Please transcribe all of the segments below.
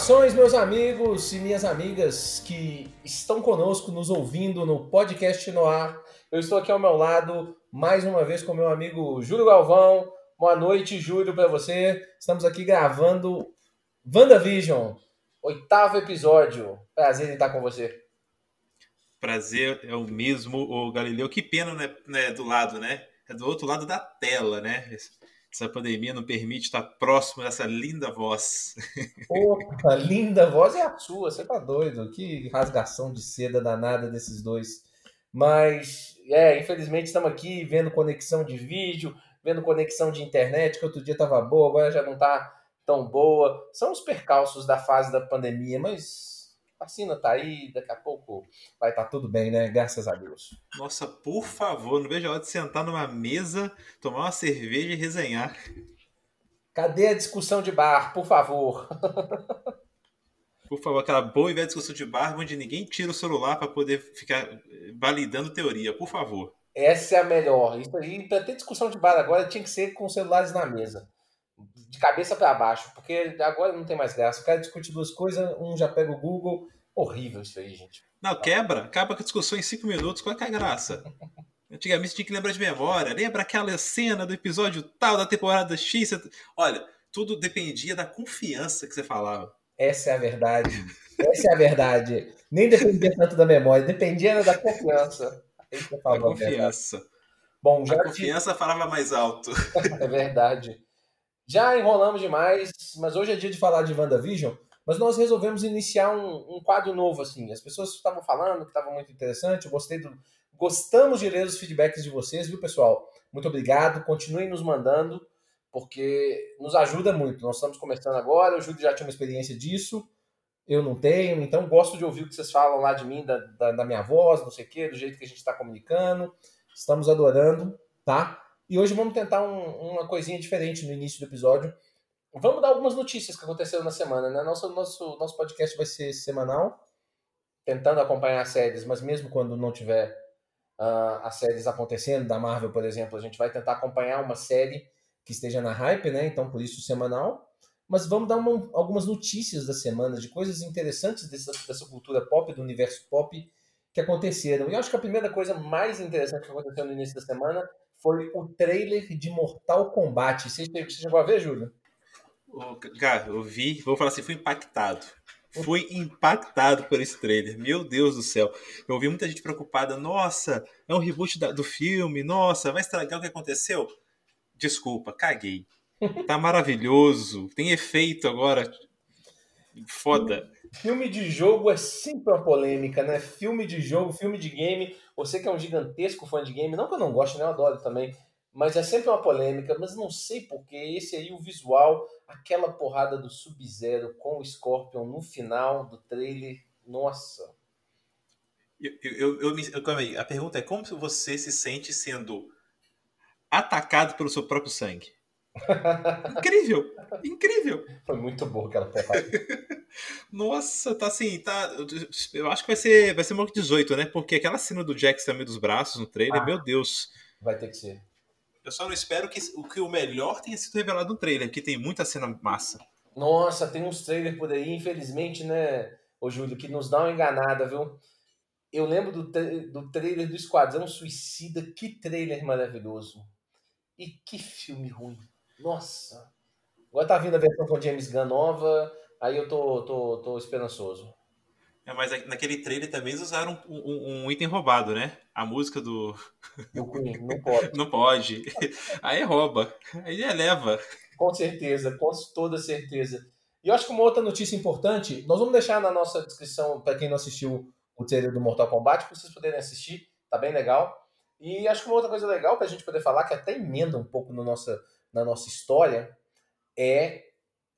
Saudações, meus amigos e minhas amigas que estão conosco, nos ouvindo no podcast no ar. Eu estou aqui ao meu lado, mais uma vez, com meu amigo Júlio Galvão. Boa noite, Júlio, para você. Estamos aqui gravando WandaVision, oitavo episódio. Prazer em estar com você. Prazer é o mesmo, o Galileu. Que pena, né, né, do lado, né? É do outro lado da tela, né? Essa pandemia não permite estar próximo dessa linda voz. Opa, linda voz é a sua, você tá doido. Que rasgação de seda danada desses dois. Mas, é, infelizmente estamos aqui vendo conexão de vídeo, vendo conexão de internet, que outro dia estava boa, agora já não está tão boa. São os percalços da fase da pandemia, mas vacina tá aí, daqui a pouco vai estar tá tudo bem, né? Graças a Deus. Nossa, por favor, não vejo a hora de sentar numa mesa, tomar uma cerveja e resenhar. Cadê a discussão de bar, por favor? Por favor, aquela boa e velha discussão de bar onde ninguém tira o celular para poder ficar validando teoria, por favor. Essa é a melhor. Isso aí, para ter discussão de bar agora, tinha que ser com celulares na mesa de cabeça para baixo, porque agora não tem mais graça. O cara discute duas coisas, um já pega o Google. Horrível isso aí, gente. Não, quebra, acaba com a discussão em cinco minutos, qual é, é a graça? Antigamente tinha que lembrar de memória, lembra aquela cena do episódio tal da temporada X? Olha, tudo dependia da confiança que você falava. Essa é a verdade. Essa é a verdade. Nem dependia tanto da memória, dependia da confiança. Da confiança. Bom, já a confiança te... falava mais alto. é verdade. Já enrolamos demais, mas hoje é dia de falar de WandaVision, mas nós resolvemos iniciar um, um quadro novo, assim. As pessoas estavam falando que estava muito interessante, eu gostei do... Gostamos de ler os feedbacks de vocês, viu, pessoal? Muito obrigado, continuem nos mandando, porque nos ajuda muito. Nós estamos começando agora, o Júlio já tinha uma experiência disso, eu não tenho, então gosto de ouvir o que vocês falam lá de mim, da, da, da minha voz, não sei o quê, do jeito que a gente está comunicando. Estamos adorando, tá? E hoje vamos tentar um, uma coisinha diferente no início do episódio. Vamos dar algumas notícias que aconteceram na semana, né? Nosso, nosso, nosso podcast vai ser semanal, tentando acompanhar as séries, mas mesmo quando não tiver uh, as séries acontecendo, da Marvel, por exemplo, a gente vai tentar acompanhar uma série que esteja na hype, né? Então, por isso, semanal. Mas vamos dar uma, algumas notícias da semana, de coisas interessantes dessa, dessa cultura pop, do universo pop, que aconteceram. E eu acho que a primeira coisa mais interessante que aconteceu no início da semana foi o trailer de Mortal Kombat. Você, chegou a ver, Júlio? Cara, eu vi, vou falar assim, fui impactado. Fui impactado por esse trailer. Meu Deus do céu. Eu ouvi muita gente preocupada. Nossa, é um reboot da, do filme. Nossa, vai estragar o que aconteceu? Desculpa, caguei. Tá maravilhoso. Tem efeito agora. Foda. Filme de jogo é sempre uma polêmica, né? Filme de jogo, filme de game. Você que é um gigantesco fã de game, não que eu não goste, né? Eu adoro também. Mas é sempre uma polêmica, mas não sei porque esse aí, o visual, aquela porrada do Sub-Zero com o Scorpion no final do trailer, nossa. Eu, eu, eu, eu, a pergunta é como você se sente sendo atacado pelo seu próprio sangue? Incrível! Incrível! Foi muito boa aquela porrada. Nossa, tá assim, tá. Eu acho que vai ser, vai ser Mark 18, né? Porque aquela cena do Jax também dos braços no trailer, ah, meu Deus. Vai ter que ser. Eu só não espero que, que o melhor tenha sido revelado no trailer, que tem muita cena massa. Nossa, tem uns trailers por aí, infelizmente, né, ô Júlio, que nos dá uma enganada, viu? Eu lembro do, tra do trailer do Esquadrão Suicida, que trailer maravilhoso. E que filme ruim. Nossa. Agora tá vindo a versão com James Gunn nova, aí eu tô, tô, tô esperançoso. É, mas naquele trailer também eles usaram um, um, um, item roubado, né? A música do. não pode. não pode. Aí rouba. Aí eleva. Com certeza, com toda certeza. E eu acho que uma outra notícia importante, nós vamos deixar na nossa descrição, para quem não assistiu o trailer do Mortal Kombat, para vocês poderem assistir, tá bem legal. E acho que uma outra coisa legal para a gente poder falar, que até emenda um pouco no nossa, na nossa história, é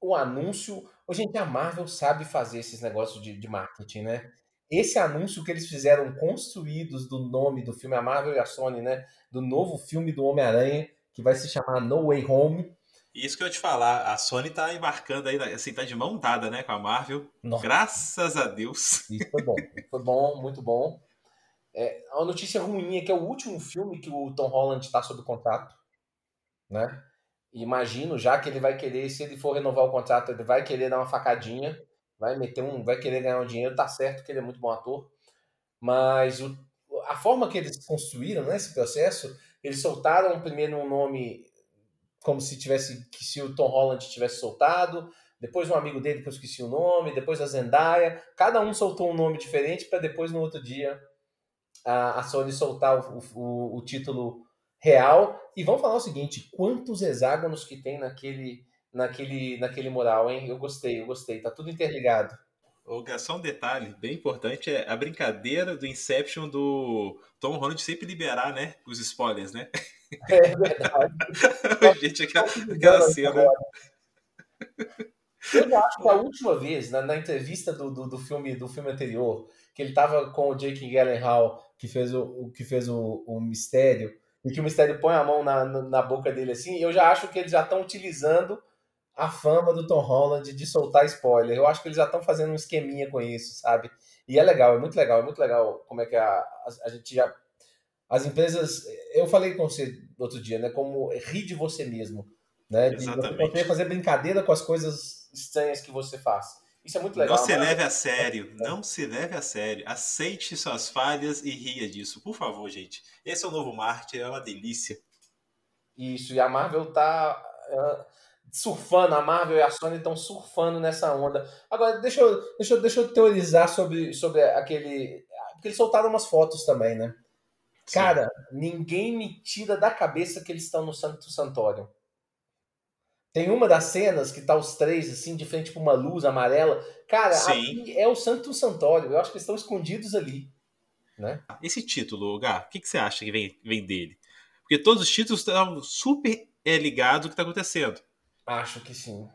o anúncio. Ô, gente, a Marvel sabe fazer esses negócios de, de marketing, né? Esse anúncio que eles fizeram construídos do nome do filme, a Marvel e a Sony, né? Do novo filme do Homem-Aranha, que vai se chamar No Way Home. Isso que eu ia te falar, a Sony tá embarcando aí, assim, tá de mão dada, né, com a Marvel. Nossa. Graças a Deus. Isso foi bom. Foi bom, muito bom. É, a notícia ruim é que é o último filme que o Tom Holland está sob contrato, né? Imagino já que ele vai querer, se ele for renovar o contrato, ele vai querer dar uma facadinha. vai meter um, vai querer ganhar um dinheiro, tá certo que ele é muito bom ator, mas o, a forma que eles construíram né, esse processo, eles soltaram primeiro um nome como se tivesse que se o Tom Holland tivesse soltado, depois um amigo dele que eu esqueci o nome, depois a Zendaya, cada um soltou um nome diferente para depois no outro dia a, a Sony soltar o, o, o, título real. E vamos falar o seguinte: quantos hexágonos que tem naquele, naquele, naquele mural, hein? Eu gostei, eu gostei, tá tudo interligado. Só um detalhe bem importante é a brincadeira do Inception do Tom Holland sempre liberar, né? Os spoilers, né? É verdade. Gente, aquela, aquela cena. Eu acho que a última vez, na, na entrevista do, do, do, filme, do filme anterior, que ele tava com o Jake Gyllenhaal, que fez o, o que fez o, o mistério, e que o mistério põe a mão na, na boca dele assim, eu já acho que eles já estão utilizando a fama do Tom Holland de soltar spoiler. Eu acho que eles já estão fazendo um esqueminha com isso, sabe? E é legal, é muito legal, é muito legal como é que a, a, a gente já. As empresas. Eu falei com você outro dia, né? Como rir de você mesmo. Né? De Exatamente. você fazer brincadeira com as coisas estranhas que você faz. Isso é muito legal. Não se leve a sério, não se leve a sério. Aceite suas falhas e ria disso, por favor, gente. Esse é o novo Marte, é uma delícia. Isso, e a Marvel tá uh, surfando, a Marvel e a Sony estão surfando nessa onda. Agora, deixa eu, deixa eu, deixa eu teorizar sobre, sobre aquele. Porque eles soltaram umas fotos também, né? Sim. Cara, ninguém me tira da cabeça que eles estão no Santo Santório. Tem uma das cenas que tá os três, assim, de frente para uma luz amarela. Cara, é o Santo Santório. Eu acho que eles estão escondidos ali. Né? Esse título, Gá, o que, que você acha que vem, vem dele? Porque todos os títulos estão super é, ligados ao que está acontecendo. Acho que sim.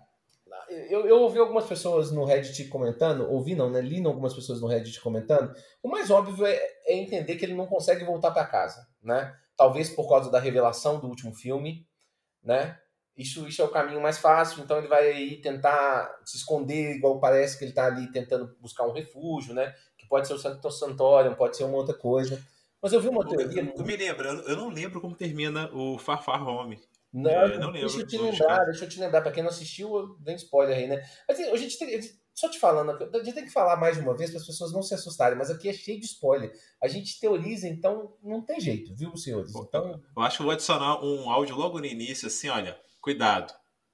Eu, eu, ouvi algumas pessoas no Reddit comentando, ouvi não, né? Li algumas pessoas no Reddit comentando. O mais óbvio é, é entender que ele não consegue voltar para casa, né? Talvez por causa da revelação do último filme, né? Isso, isso é o caminho mais fácil, então ele vai aí tentar se esconder, igual parece que ele está ali tentando buscar um refúgio, né? Que pode ser o Santo Santório, pode ser uma outra coisa. Mas eu vi uma teoria. Eu, eu me lembro, eu não lembro como termina o Far Far Home. Não, é, não deixa eu te lembrar, deixa eu te lembrar. Pra quem não assistiu, dei spoiler aí, né? Mas assim, a gente tem, só te falando, a gente tem que falar mais de uma vez para as pessoas não se assustarem, mas aqui é cheio de spoiler. A gente teoriza, então não tem jeito, viu, senhores? Então... Eu acho que vou adicionar um áudio logo no início, assim, olha cuidado.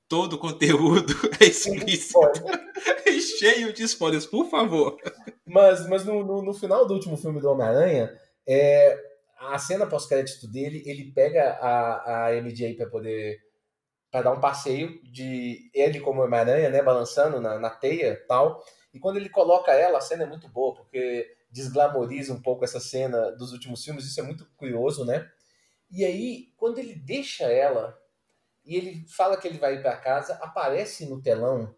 Todo conteúdo é explícito. é cheio de spoilers, por favor. Mas, mas no, no, no final do último filme do Homem-Aranha, é, a cena pós-crédito dele, ele pega a, a MJ para poder para dar um passeio de ele como Homem-Aranha, né, balançando na, na teia tal. E quando ele coloca ela, a cena é muito boa, porque desglamoriza um pouco essa cena dos últimos filmes, isso é muito curioso, né? E aí, quando ele deixa ela e ele fala que ele vai ir para casa, aparece no telão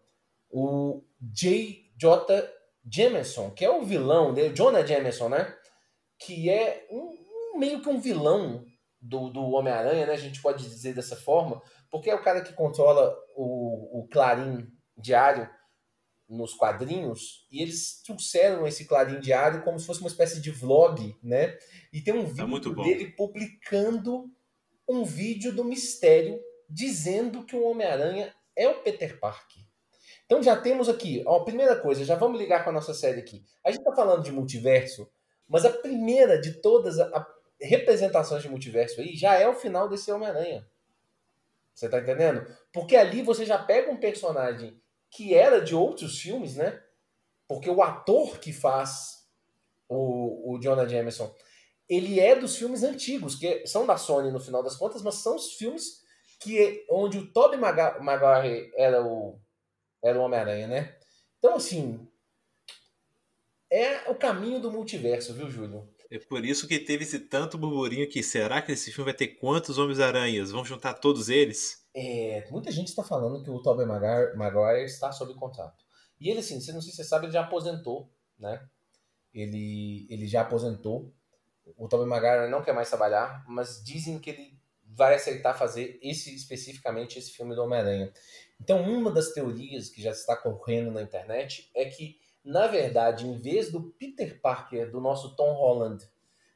o J.J. Jameson, que é o vilão dele, Jonah Jameson, né? Que é um, meio que um vilão do, do Homem-Aranha, né? A gente pode dizer dessa forma, porque é o cara que controla o, o Clarim diário nos quadrinhos e eles trouxeram esse Clarim diário como se fosse uma espécie de vlog, né? E tem um tá vídeo dele publicando um vídeo do mistério dizendo que o Homem-Aranha é o Peter Parker. Então já temos aqui, ó, primeira coisa, já vamos ligar com a nossa série aqui. A gente está falando de multiverso, mas a primeira de todas as representações de multiverso aí já é o final desse Homem-Aranha. Você tá entendendo? Porque ali você já pega um personagem que era de outros filmes, né? Porque o ator que faz o, o Jonah Jameson, ele é dos filmes antigos, que são da Sony no final das contas, mas são os filmes que onde o Tobey Maguire era o era o Homem-Aranha, né? Então assim, é o caminho do multiverso, viu, Júlio? É por isso que teve esse tanto burburinho que será que esse filme vai ter quantos Homens-Aranhas? Vão juntar todos eles? É, muita gente está falando que o Tobey Maguire, Maguire está sob contrato. E ele, assim, não sei se você sabe, ele já aposentou, né? Ele, ele já aposentou. O Tobey Maguire não quer mais trabalhar, mas dizem que ele vai aceitar fazer esse especificamente esse filme do Homem-Aranha. Então, uma das teorias que já está correndo na internet é que, na verdade, em vez do Peter Parker, do nosso Tom Holland,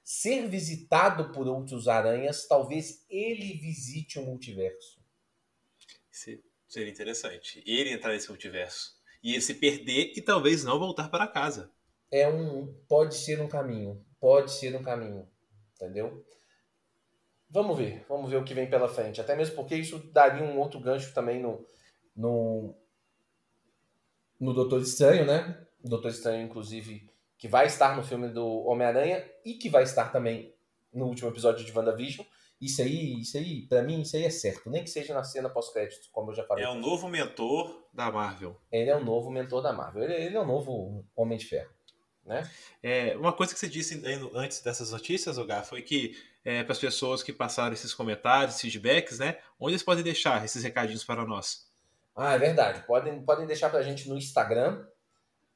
ser visitado por outros aranhas, talvez ele visite o multiverso. Seria interessante. Ele entrar nesse multiverso. e se perder e talvez não voltar para casa. É um pode ser um caminho, pode ser um caminho, entendeu? Vamos ver, vamos ver o que vem pela frente. Até mesmo porque isso daria um outro gancho também no no no Doutor Estranho, né? O Doutor Estranho, inclusive, que vai estar no filme do Homem-Aranha e que vai estar também no último episódio de WandaVision. Isso aí, isso aí, pra mim, isso aí é certo. Nem que seja na cena pós-créditos, como eu já falei. É o novo mentor da Marvel. Ele é o novo mentor da Marvel. Ele, ele é o novo Homem de Ferro. Né? É, uma coisa que você disse antes dessas notícias, Ogar, foi que é, para as pessoas que passaram esses comentários, feedbacks, né? Onde eles podem deixar esses recadinhos para nós? Ah, é verdade. Podem, podem deixar para a gente no Instagram,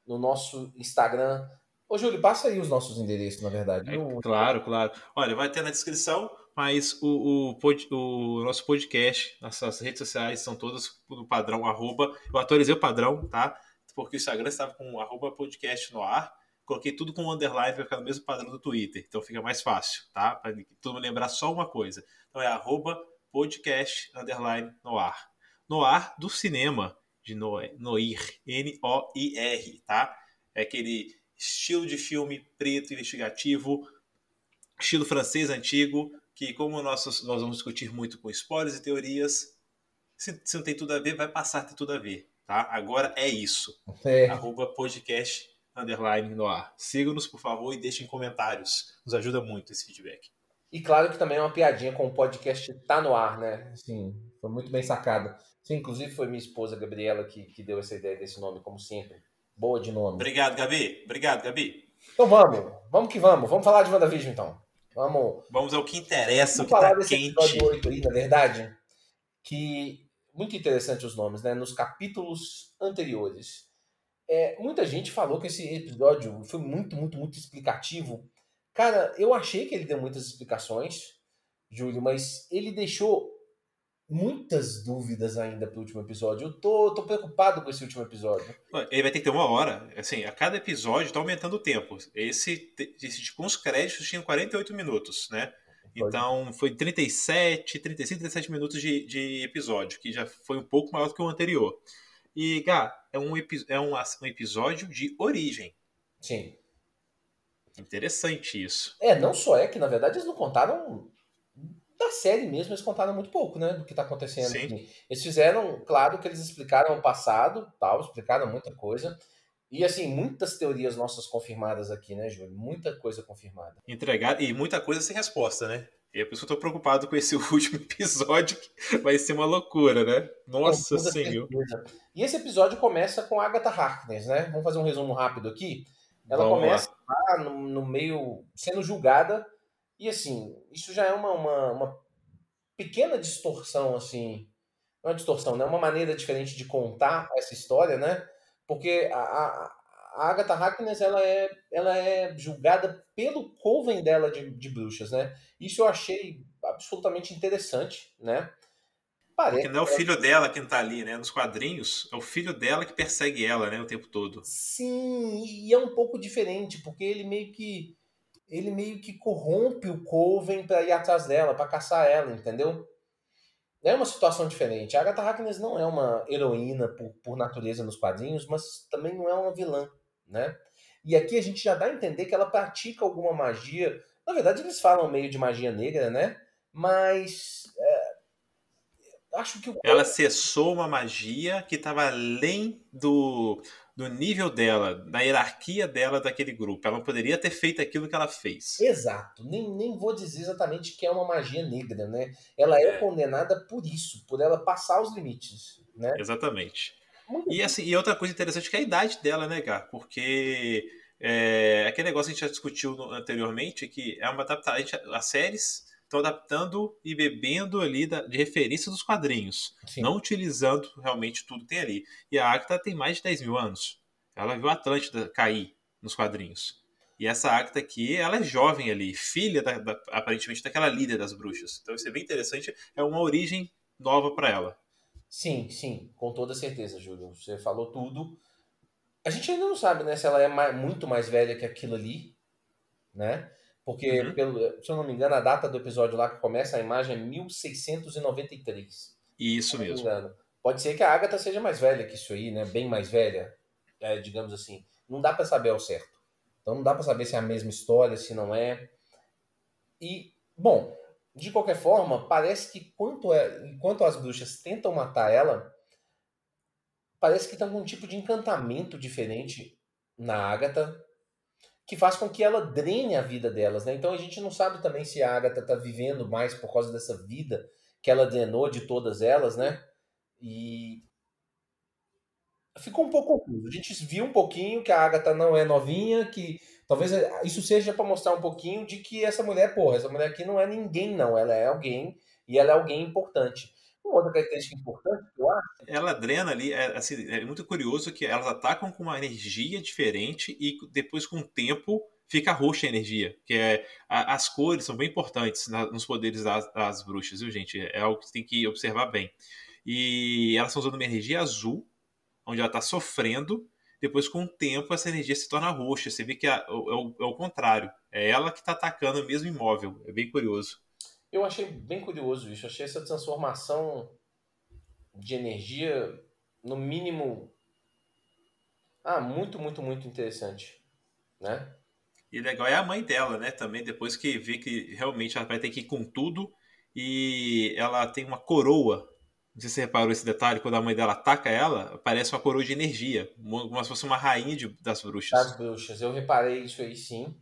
no nosso Instagram. Ô, Júlio, passa aí os nossos endereços, na verdade. É, claro, claro. Olha, vai ter na descrição mas o, o, o, nosso podcast, nossas redes sociais são todas no padrão arroba. Eu atualizei o padrão, tá? Porque o Instagram estava com arroba podcast no ar. Coloquei tudo com underline, vai ficar no mesmo padrão do Twitter. Então fica mais fácil, tá? Para todo mundo lembrar só uma coisa. Então é arroba podcast underline no ar. No ar do cinema, de Noir, N-O-I-R, tá? É aquele estilo de filme preto investigativo, estilo francês antigo, que como nós, nós vamos discutir muito com spoilers e teorias, se, se, não tem tudo a ver, vai passar a ter tudo a ver, tá? Agora é isso. É. Arroba podcast underline no ar. Siga-nos, por favor, e deixem comentários. Nos ajuda muito esse feedback. E claro que também é uma piadinha com o podcast Tá No Ar, né? Sim, foi muito bem sacado. Sim, inclusive foi minha esposa, Gabriela, que, que deu essa ideia desse nome, como sempre. Boa de nome. Obrigado, Gabi. Obrigado, Gabi. Então vamos, vamos que vamos. Vamos falar de WandaVision, então. Vamos, Vamos ao que interessa, o que falar tá desse quente. episódio 8 aí, na verdade, que muito interessante os nomes, né? Nos capítulos anteriores. É, muita gente falou que esse episódio foi muito, muito, muito explicativo. Cara, eu achei que ele deu muitas explicações, Júlio, mas ele deixou muitas dúvidas ainda pro último episódio. Eu tô, tô preocupado com esse último episódio. Ele vai ter que ter uma hora. Assim, a cada episódio tá aumentando o tempo. Esse, esse com os créditos tinha 48 minutos, né? Então foi 37, 35, 37 minutos de, de episódio, que já foi um pouco maior do que o anterior. E, Gá, é um, é um, um episódio de origem. Sim. Interessante isso. É, não só é que, na verdade, eles não contaram da série mesmo eles contaram muito pouco, né, do que está acontecendo. Sim. Eles fizeram, claro que eles explicaram o passado, tal, explicaram muita coisa. E assim, muitas teorias nossas confirmadas aqui, né, Júlio? Muita coisa confirmada. Entregado e muita coisa sem resposta, né? E é por isso que eu tô preocupado com esse último episódio, que vai ser uma loucura, né? Nossa Senhora. E esse episódio começa com a Agatha Harkness, né? Vamos fazer um resumo rápido aqui. Ela Vamos começa lá no, no meio, sendo julgada e assim, isso já é uma, uma, uma pequena distorção, assim. Não é distorção, né? Uma maneira diferente de contar essa história, né? Porque a, a, a Agatha Harkness ela é, ela é julgada pelo coven dela de, de bruxas, né? Isso eu achei absolutamente interessante, né? Parece Porque não é o filho dela quem tá ali, né? Nos quadrinhos, é o filho dela que persegue ela, né? O tempo todo. Sim, e é um pouco diferente, porque ele meio que ele meio que corrompe o Coven para ir atrás dela, para caçar ela, entendeu? É uma situação diferente. A Agatha Harkness não é uma heroína por, por natureza nos quadrinhos, mas também não é uma vilã, né? E aqui a gente já dá a entender que ela pratica alguma magia. Na verdade, eles falam meio de magia negra, né? Mas é, acho que o... ela cessou uma magia que estava além do do nível dela, da hierarquia dela daquele grupo. Ela não poderia ter feito aquilo que ela fez. Exato. Nem, nem vou dizer exatamente que é uma magia negra, né? Ela é, é. condenada por isso, por ela passar os limites, né? Exatamente. E assim, e outra coisa interessante que é a idade dela, né, Gar? Porque é, aquele negócio que a gente já discutiu anteriormente, que é uma adaptação. As séries estão adaptando e bebendo ali da, de referência dos quadrinhos, Sim. não utilizando realmente tudo que tem ali. E a Acta tem mais de 10 mil anos. Ela viu a Atlântida cair nos quadrinhos. E essa Acta aqui, ela é jovem ali, filha da, da, aparentemente daquela líder das bruxas. Então isso é bem interessante, é uma origem nova para ela. Sim, sim, com toda certeza, Júlio. Você falou tudo. A gente ainda não sabe, né, se ela é mais, muito mais velha que aquilo ali, né? Porque, uhum. pelo, se eu não me engano, a data do episódio lá que começa a imagem é 1693. Isso mesmo. Pode ser que a Agatha seja mais velha que isso aí, né? Bem mais velha, é, digamos assim. Não dá para saber ao certo. Então não dá para saber se é a mesma história, se não é. E, bom, de qualquer forma, parece que quanto é, enquanto as bruxas tentam matar ela, parece que tem algum tipo de encantamento diferente na Agatha que faz com que ela drene a vida delas, né? Então a gente não sabe também se a Agatha está vivendo mais por causa dessa vida que ela drenou de todas elas, né? E ficou um pouco confuso. A gente viu um pouquinho que a Agatha não é novinha, que talvez isso seja para mostrar um pouquinho de que essa mulher, porra, essa mulher aqui não é ninguém, não. Ela é alguém e ela é alguém importante. Uma outra característica importante, eu acho. Ela drena ali, é, assim, é muito curioso que elas atacam com uma energia diferente e depois, com o tempo, fica roxa a energia. Que é, a, as cores são bem importantes na, nos poderes das, das, bruxas, viu, gente? É algo que tem que observar bem. E elas estão usando uma energia azul, onde ela está sofrendo. Depois, com o tempo, essa energia se torna roxa. Você vê que é, o, é o contrário. É ela que está atacando mesmo imóvel. É bem curioso. Eu achei bem curioso isso. Achei essa transformação de energia, no mínimo, ah, muito, muito, muito interessante, né? E legal é a mãe dela, né? Também depois que vê que realmente ela vai ter que ir com tudo e ela tem uma coroa. Não sei se você reparou esse detalhe, quando a mãe dela ataca ela, parece uma coroa de energia, como se fosse uma rainha de, das bruxas. Das bruxas, eu reparei isso aí sim.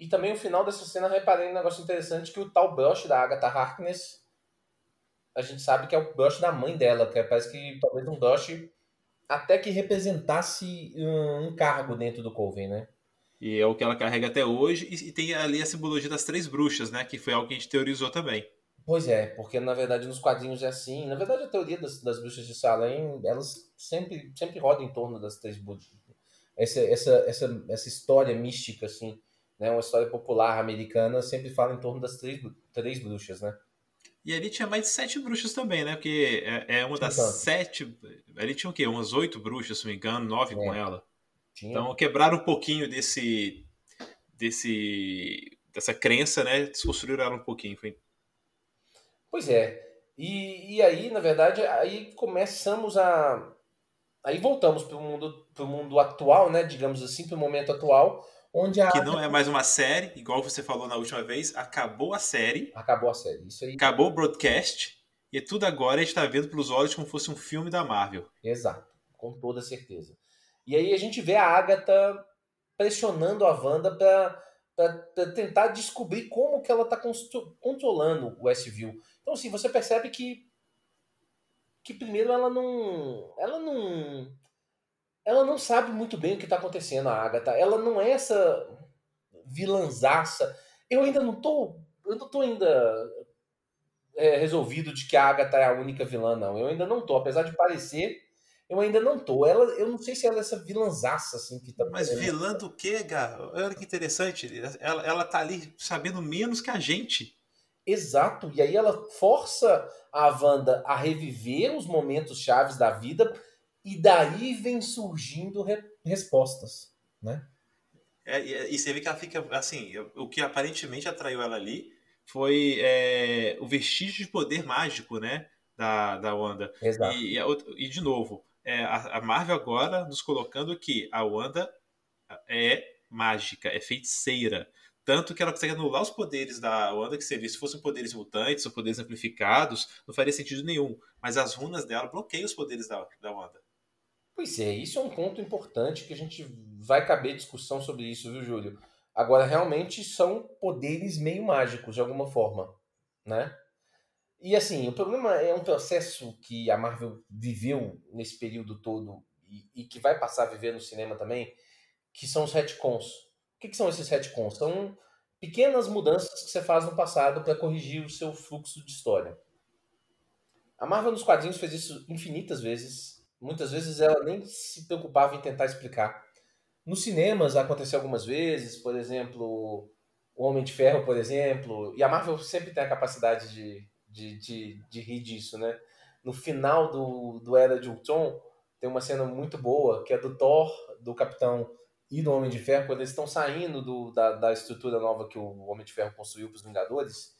E também no final dessa cena reparei um negócio interessante que o tal brush da Agatha Harkness, a gente sabe que é o brush da mãe dela, que parece que talvez um brush até que representasse um cargo dentro do Coven, né? E é o que ela carrega até hoje, e tem ali a simbologia das três bruxas, né? Que foi algo que a gente teorizou também. Pois é, porque na verdade nos quadrinhos é assim. Na verdade, a teoria das, das bruxas de Salem, elas sempre, sempre rodam em torno das três bruxas. Essa, essa, essa, essa história mística, assim, né, uma história popular americana, sempre fala em torno das três, três bruxas, né? E ali tinha mais de sete bruxas também, né? Porque é, é uma das então. sete. Ali tinha o quê? Umas oito bruxas, se não me engano, nove é. com ela. Tinha. Então quebraram um pouquinho desse. desse. dessa crença, né? Desconstruíram ela um pouquinho. Foi... Pois é. E, e aí, na verdade, aí começamos a. Aí voltamos para o mundo, mundo atual, né? Digamos assim, para o momento atual, onde a... Que não é mais uma série, igual você falou na última vez, acabou a série. Acabou a série, isso aí. Acabou o broadcast, e tudo agora a gente está vendo pelos olhos como fosse um filme da Marvel. Exato, com toda certeza. E aí a gente vê a Agatha pressionando a Wanda para tentar descobrir como que ela está controlando o Westview. Então, assim, você percebe que que primeiro ela não ela não ela não sabe muito bem o que está acontecendo, a Agatha. Ela não é essa vilãzaça. Eu ainda não tô. Eu não tô ainda é, resolvido de que a Agatha é a única vilã, não. Eu ainda não tô. Apesar de parecer, eu ainda não tô. Ela, eu não sei se ela é essa vilãzaça, assim, que tá. Mas vilã do quê, Gá? Olha que interessante. Ela, ela tá ali sabendo menos que a gente. Exato. E aí ela força a Wanda a reviver os momentos chaves da vida e daí vem surgindo re respostas, né? É, e você vê que ela fica assim, o que aparentemente atraiu ela ali foi é, o vestígio de poder mágico, né, da, da Wanda. Exato. E, e, e de novo, é, a, Marvel agora nos colocando que a Wanda é mágica, é feiticeira. Tanto que ela consegue anular os poderes da Wanda, que seria, se fossem poderes mutantes ou poderes amplificados, não faria sentido nenhum. Mas as runas dela bloqueiam os poderes da, da Wanda. Pois é, isso é um ponto importante que a gente vai caber discussão sobre isso, viu, Júlio? Agora, realmente são poderes meio mágicos, de alguma forma, né? E assim, o problema é um processo que a Marvel viveu nesse período todo e, e que vai passar a viver no cinema também, que são os retcons. O que, que são esses retcons? São pequenas mudanças que você faz no passado para corrigir o seu fluxo de história. A Marvel nos quadrinhos fez isso infinitas vezes Muitas vezes ela nem se preocupava em tentar explicar. Nos cinemas aconteceu algumas vezes, por exemplo, o Homem de Ferro, por exemplo, e a Marvel sempre tem a capacidade de, de, de, de rir disso, né? No final do, do Era de Ultron, tem uma cena muito boa, que é do Thor, do Capitão e do Homem de Ferro, quando eles estão saindo do, da, da estrutura nova que o Homem de Ferro construiu para os Vingadores,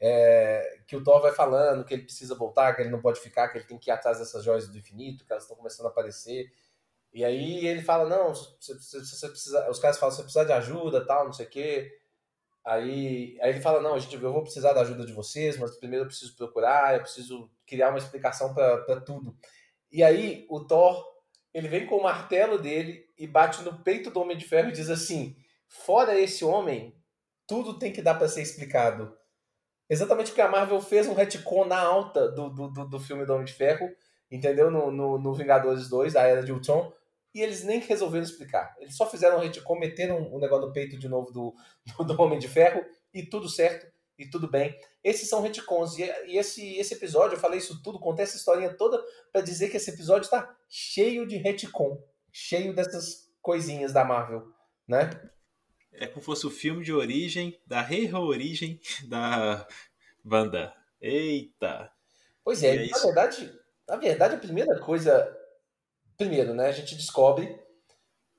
é, que o Thor vai falando que ele precisa voltar, que ele não pode ficar, que ele tem que ir atrás dessas joias do infinito, que elas estão começando a aparecer. E aí ele fala, não, você, você, você precisa. Os caras falam, você precisa de ajuda, tal, não sei o quê. Aí, aí ele fala, não, gente, eu vou precisar da ajuda de vocês, mas primeiro eu preciso procurar, eu preciso criar uma explicação para tudo. E aí o Thor, ele vem com o martelo dele e bate no peito do Homem de Ferro e diz assim, fora esse homem, tudo tem que dar para ser explicado. Exatamente porque a Marvel fez um retcon na alta do, do, do filme do Homem de Ferro, entendeu? No, no, no Vingadores 2, a Era de Ultron, e eles nem resolveram explicar. Eles só fizeram um retcon, meteram um, negócio no peito de novo do, do, Homem de Ferro, e tudo certo, e tudo bem. Esses são retcons, e, e esse, esse episódio, eu falei isso tudo, contei essa historinha toda para dizer que esse episódio está cheio de retcon, cheio dessas coisinhas da Marvel, né? É como se fosse o filme de origem, da reorigem da Wanda. Eita! Pois é, é na verdade, na verdade, a primeira coisa. Primeiro, né? A gente descobre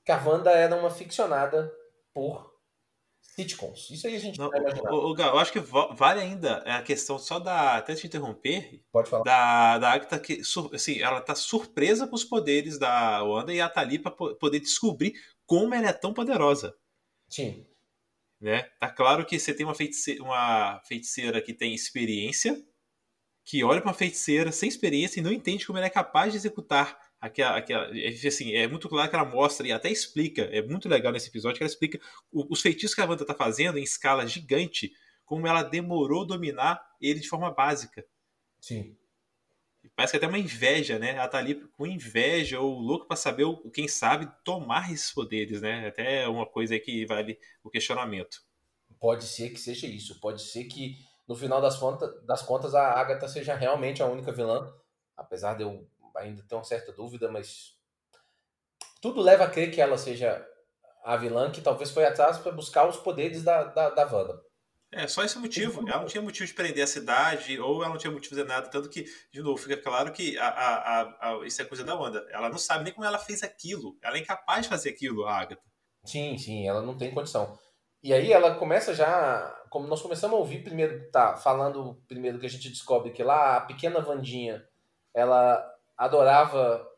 que a Wanda era uma ficcionada por sitcoms. Isso aí a gente não, vai imaginar. O, o, eu acho que vale ainda a questão só da. Até te interromper. Pode falar. Da, da Agatha que. Assim, ela tá surpresa com os poderes da Wanda e a tá ali pra poder descobrir como ela é tão poderosa. Sim. Né? Tá claro que você tem uma feiticeira, uma feiticeira que tem experiência, que olha para uma feiticeira sem experiência e não entende como ela é capaz de executar aquela, aquela assim, é muito claro que ela mostra e até explica, é muito legal nesse episódio que ela explica os feitiços que a Wanda tá fazendo em escala gigante, como ela demorou dominar ele de forma básica. Sim. Parece que até uma inveja, né? Ela tá ali com inveja ou louco para saber, quem sabe, tomar esses poderes, né? Até uma coisa aí que vale o questionamento. Pode ser que seja isso. Pode ser que, no final das, contas, das contas, a Agatha seja realmente a única vilã. Apesar de eu ainda ter uma certa dúvida, mas tudo leva a crer que ela seja a vilã que talvez foi atrás para buscar os poderes da, da, da Wanda. É, só esse motivo. Ela não tinha motivo de prender a cidade, ou ela não tinha motivo de fazer nada. Tanto que, de novo, fica claro que a, a, a, isso é coisa da Wanda. Ela não sabe nem como ela fez aquilo. Ela é incapaz de fazer aquilo, a Agatha. Sim, sim, ela não tem condição. E aí ela começa já. Como nós começamos a ouvir primeiro, tá, falando primeiro que a gente descobre que lá a pequena Vandinha ela adorava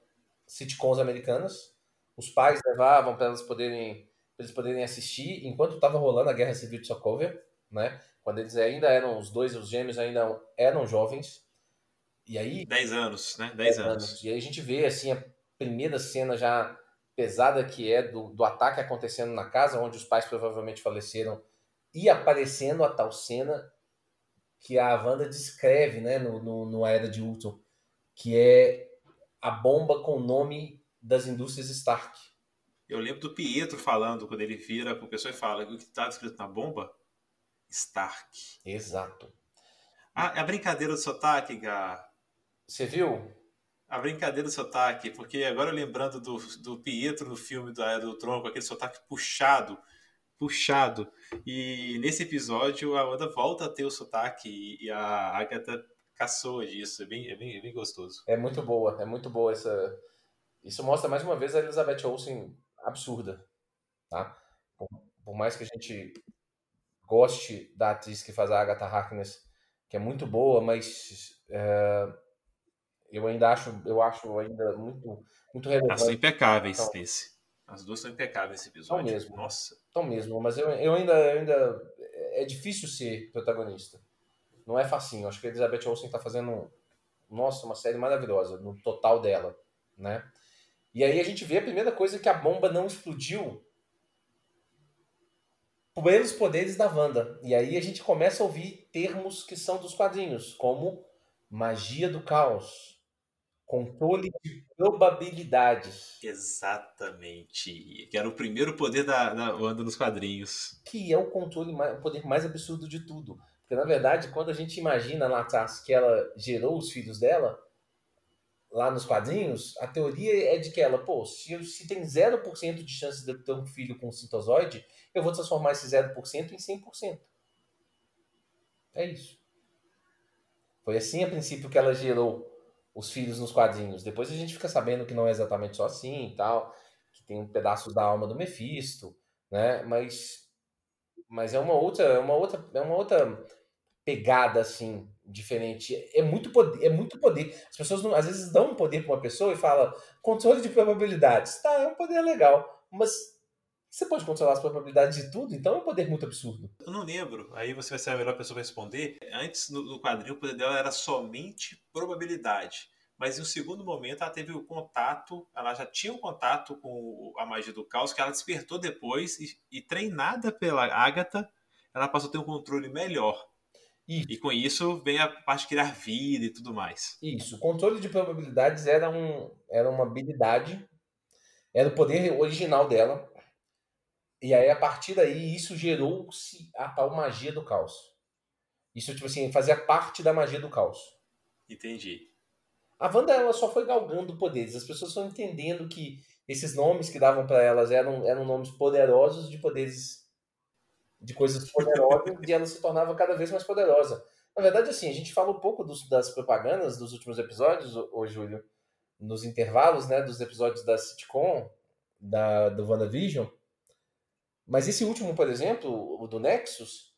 sitcoms americanas. Os pais levavam para elas poderem, eles poderem assistir enquanto estava rolando a Guerra Civil de Sokovia né? Quando eles ainda eram, os dois, os gêmeos ainda eram jovens. E aí... dez anos, né? dez anos. anos. E aí a gente vê, assim, a primeira cena já pesada que é do, do ataque acontecendo na casa, onde os pais provavelmente faleceram, e aparecendo a tal cena que a Wanda descreve, né, no, no, no Era de Ultron, que é a bomba com o nome das indústrias Stark. Eu lembro do Pietro falando, quando ele vira para o pessoa e fala o que está escrito na bomba Stark. Exato. Ah, a brincadeira do sotaque, Gá. Você viu? A brincadeira do sotaque, porque agora lembrando do, do Pietro no filme do, do Tronco, aquele sotaque puxado, puxado. E nesse episódio a Wanda volta a ter o sotaque e a Agatha caçoa disso. É bem, é bem, é bem gostoso. É muito boa, é muito boa essa. Isso mostra mais uma vez a Elizabeth Olsen absurda, tá? Por, por mais que a gente goste da atriz que faz a Agatha Harkness, que é muito boa, mas é, eu ainda acho, eu acho ainda muito, muito relevante. Elas são impecáveis então, nesse. As duas são impecáveis nesse episódio. Estão mesmo. Nossa. Estão mesmo, mas eu, eu ainda, eu ainda. É difícil ser protagonista. Não é facinho. Acho que a Elizabeth Olsen está fazendo, nossa, uma série maravilhosa no total dela, né? E aí a gente vê a primeira coisa que a bomba não explodiu pelos poderes da Wanda. E aí a gente começa a ouvir termos que são dos quadrinhos, como magia do caos, controle de probabilidades. Exatamente. Que era o primeiro poder da, da Wanda nos quadrinhos. Que é o controle, mais, o poder mais absurdo de tudo. Porque, na verdade, quando a gente imagina lá atrás que ela gerou os filhos dela, lá nos quadrinhos, a teoria é de que ela, pô, se, se tem 0% de chance de ter um filho com sintozoide, eu vou transformar esse 0% em 100%. É isso. Foi assim a princípio que ela gerou os filhos nos quadrinhos. Depois a gente fica sabendo que não é exatamente só assim e tal, que tem um pedaço da alma do Mephisto, né? Mas mas é uma outra, é uma outra, é uma outra pegada assim diferente. É muito poder, é muito poder. As pessoas não, às vezes dão um poder para uma pessoa e falam controle de probabilidades. Tá, é um poder legal, mas você pode controlar as probabilidades de tudo, então é um poder muito absurdo. Eu não lembro, aí você vai ser a melhor pessoa para responder. Antes, no, no o poder dela era somente probabilidade. Mas em um segundo momento, ela teve o contato, ela já tinha um contato com a magia do caos, que ela despertou depois, e, e treinada pela Agatha, ela passou a ter um controle melhor. Isso. E com isso vem a parte de criar vida e tudo mais. Isso. O controle de probabilidades era, um, era uma habilidade, era o poder original dela. E aí, a partir daí, isso gerou-se a tal magia do caos. Isso, tipo assim, fazia parte da magia do caos. Entendi. A Wanda, ela só foi galgando poderes. As pessoas estão entendendo que esses nomes que davam para elas eram, eram nomes poderosos de poderes de coisas poderosas e ela se tornava cada vez mais poderosa. Na verdade, assim, a gente fala um pouco dos, das propagandas dos últimos episódios, ô, Júlio, nos intervalos, né, dos episódios da sitcom, da, do WandaVision. Mas esse último, por exemplo, o do Nexus,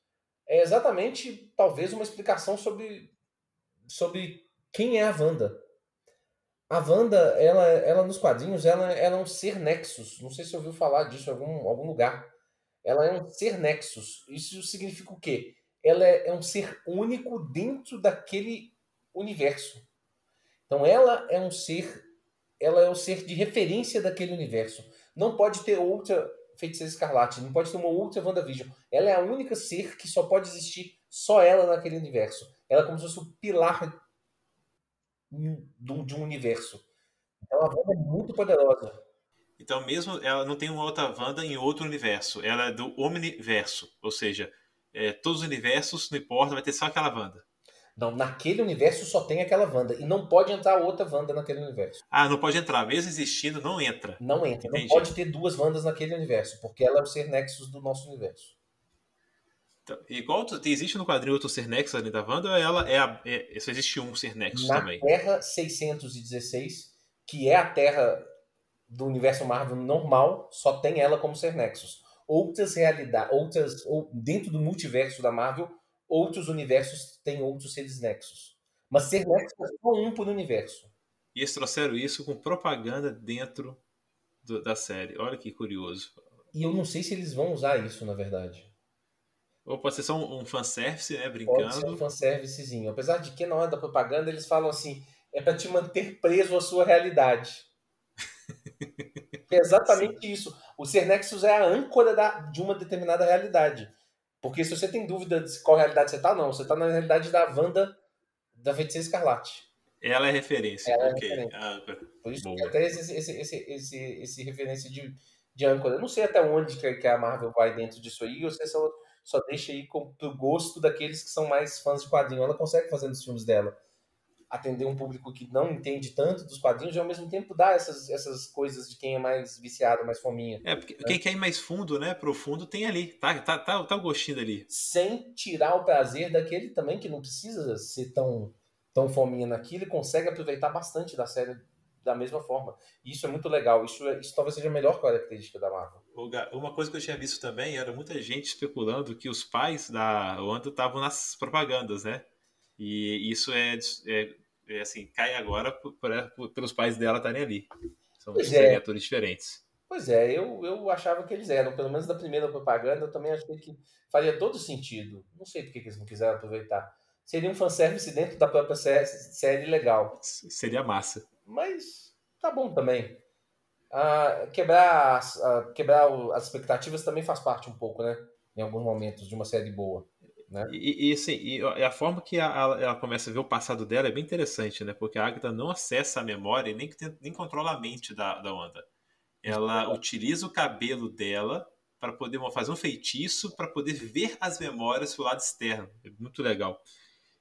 é exatamente, talvez, uma explicação sobre, sobre quem é a Wanda. A Wanda, ela, ela nos quadrinhos, ela, ela é um ser Nexus. Não sei se ouviu falar disso em algum, algum lugar ela é um ser nexus. Isso significa o quê? Ela é, é um ser único dentro daquele universo. Então ela é um ser, ela é o ser de referência daquele universo. Não pode ter outra Feiticeira Escarlate, não pode ter uma outra WandaVision. Ela é a única ser que só pode existir só ela naquele universo. Ela é como se fosse o pilar de um universo. Então a Wanda é muito poderosa. Então, mesmo ela não tem uma outra Wanda em outro universo, ela é do Omniverso, ou seja, é, todos os universos, não importa, vai ter só aquela Wanda. Não, naquele universo só tem aquela Wanda. E não pode entrar outra Wanda naquele universo. Ah, não pode entrar. Mesmo existindo, não entra. Não entra. Entendi. Não pode ter duas Wandas naquele universo, porque ela é o ser Nexus do nosso universo. Então, igual existe no quadrinho outro ser Nexus além da Wanda, ou ela é, a, é só existe um ser Nexus Na também? Na Terra 616, que é a Terra do universo Marvel normal, só tem ela como ser Nexus. Outras realidades, outras, ou dentro do multiverso da Marvel, outros universos têm outros seres Nexus. Mas ser Nexus é só um por universo. E eles trouxeram isso com propaganda dentro do, da série. Olha que curioso. E eu não sei se eles vão usar isso, na verdade. Ou pode ser só um, um fanservice, né? Brincando. Pode ser um fanservicezinho. Apesar de que na hora da propaganda eles falam assim: é para te manter preso à sua realidade. É exatamente Sim. isso. O ser Nexus é a âncora da, de uma determinada realidade. Porque se você tem dúvida de qual realidade você está, não. Você está na realidade da Wanda da Feiticeira Escarlate. Ela é referência. Ela okay. é referência. Ah, Por isso Boa. que até esse, esse, esse, esse, esse referência de, de âncora. Eu não sei até onde que, que a Marvel vai dentro disso aí, ou se ela só deixa aí com, pro gosto daqueles que são mais fãs de quadrinho. Ela consegue fazer nos filmes dela atender um público que não entende tanto dos quadrinhos e ao mesmo tempo dar essas, essas coisas de quem é mais viciado, mais fominha. É, porque né? quem quer ir mais fundo, né, profundo, tem ali, tá, tá, tá, tá o gostinho ali. Sem tirar o prazer daquele também que não precisa ser tão, tão fominha naquilo e consegue aproveitar bastante da série da mesma forma. E isso é muito legal, isso, é, isso talvez seja a melhor característica da Marvel. Uma coisa que eu tinha visto também era muita gente especulando que os pais da Wanda estavam nas propagandas, né? E isso é, é é, assim, cai agora por, por, pelos pais dela estarem ali. São pois é. atores diferentes. Pois é, eu, eu achava que eles eram, pelo menos da primeira propaganda, eu também achei que faria todo sentido. Não sei por que eles não quiseram aproveitar. Seria um fanservice dentro da própria série, série legal. Seria massa. Mas tá bom também. Ah, quebrar, as, ah, quebrar as expectativas também faz parte um pouco, né? Em alguns momentos de uma série boa. Né? E, e, assim, e a forma que a, ela começa a ver o passado dela é bem interessante, né? Porque a Agatha não acessa a memória e nem, nem controla a mente da, da Wanda. Ela utiliza o cabelo dela para poder fazer um feitiço para poder ver as memórias pelo lado externo. É muito legal.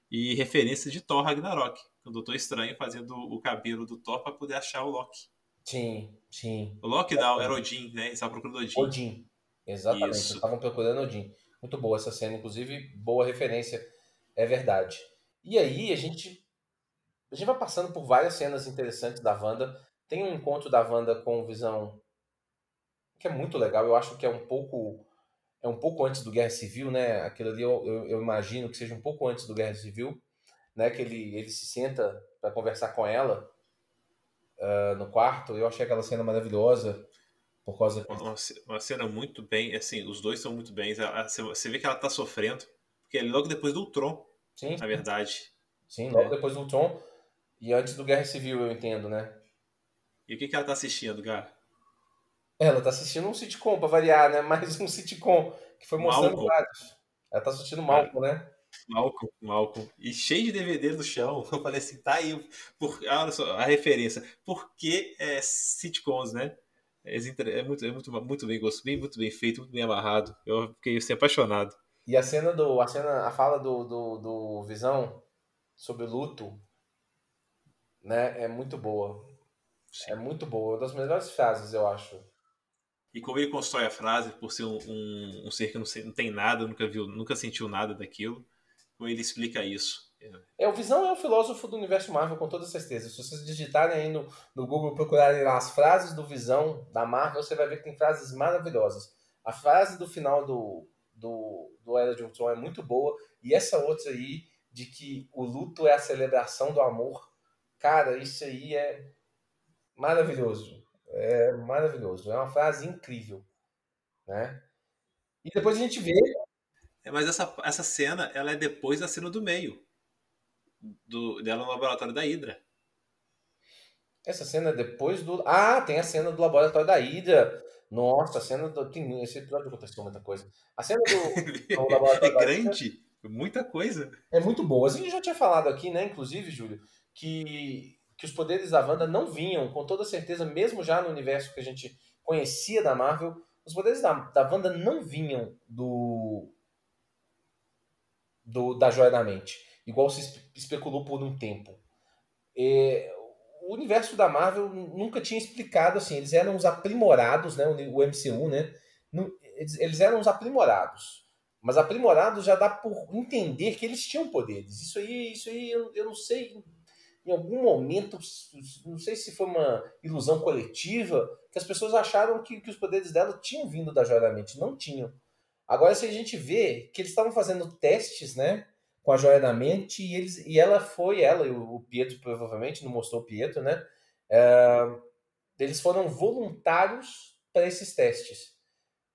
E referência de Thor Ragnarok, o Doutor Estranho fazendo o cabelo do Thor para poder achar o Loki. Sim, sim. O Loki não, era Odin, né? Eles estavam procurando Odin. Odin, exatamente. Eles estavam procurando Odin. Muito boa essa cena, inclusive, boa referência, é verdade. E aí a gente a gente vai passando por várias cenas interessantes da Wanda. Tem um encontro da Wanda com visão que é muito legal. Eu acho que é um pouco é um pouco antes do Guerra Civil, né? Aquilo ali eu, eu, eu imagino que seja um pouco antes do Guerra Civil, né? Que ele, ele se senta para conversar com ela uh, no quarto. Eu achei aquela cena maravilhosa por causa uma, uma cena muito bem, assim, os dois são muito bem. Você vê que ela tá sofrendo, porque é logo depois do Ultron, sim, na verdade. Sim, logo é. depois do Ultron e antes do Guerra Civil, eu entendo, né? E o que, que ela tá assistindo, Gá? Ela tá assistindo um sitcom, pra variar, né? Mais um sitcom, que foi mostrando Malcolm. vários. Ela tá assistindo Malcolm, né? Malcolm, Malcolm. E cheio de DVD no chão. Eu falei assim, tá aí. Por, olha só, a referência. Por que é, sitcoms, né? É muito, é muito, muito bem gosto, bem, muito bem feito, muito bem amarrado. Eu fiquei assim, apaixonado. E a cena do. A cena, a fala do, do, do Visão sobre o luto, né? É muito boa. Sim. É muito boa. Uma das melhores frases, eu acho. E como ele constrói a frase, por ser um, um, um ser que não, não, tem nada, nunca viu, nunca sentiu nada daquilo, como ele explica isso. É, o Visão é um filósofo do universo Marvel, com toda certeza. Se vocês digitarem aí no, no Google, procurarem lá as frases do Visão da Marvel, você vai ver que tem frases maravilhosas. A frase do final do, do, do Era de Ultron é muito boa, e essa outra aí, de que o luto é a celebração do amor, cara, isso aí é maravilhoso. É maravilhoso. É uma frase incrível. Né? E depois a gente vê. É, mas essa, essa cena ela é depois da cena do meio. Do, dela no laboratório da Hydra. Essa cena é depois do. Ah, tem a cena do laboratório da Hydra. Nossa, a cena do. Tem... Esse episódio aconteceu muita coisa. A cena do. do laboratório é grande. Muita coisa. É muito boa. A gente já tinha falado aqui, né, inclusive, Júlio, que que os poderes da Wanda não vinham, com toda certeza, mesmo já no universo que a gente conhecia da Marvel, os poderes da, da Wanda não vinham do, do da Joia da Mente, igual se especulou por um tempo. E, o universo da Marvel nunca tinha explicado assim, eles eram os aprimorados, né, o MCU, né, eles eram os aprimorados. Mas aprimorados já dá por entender que eles tinham poderes. Isso aí, isso aí eu, eu não sei em algum momento, não sei se foi uma ilusão coletiva, que as pessoas acharam que, que os poderes dela tinham vindo da Joia da Mente. Não tinham. Agora, se a gente vê que eles estavam fazendo testes, né, com a Joia da Mente, e, eles, e ela foi, ela e o Pietro provavelmente, não mostrou o Pietro, né, é, eles foram voluntários para esses testes.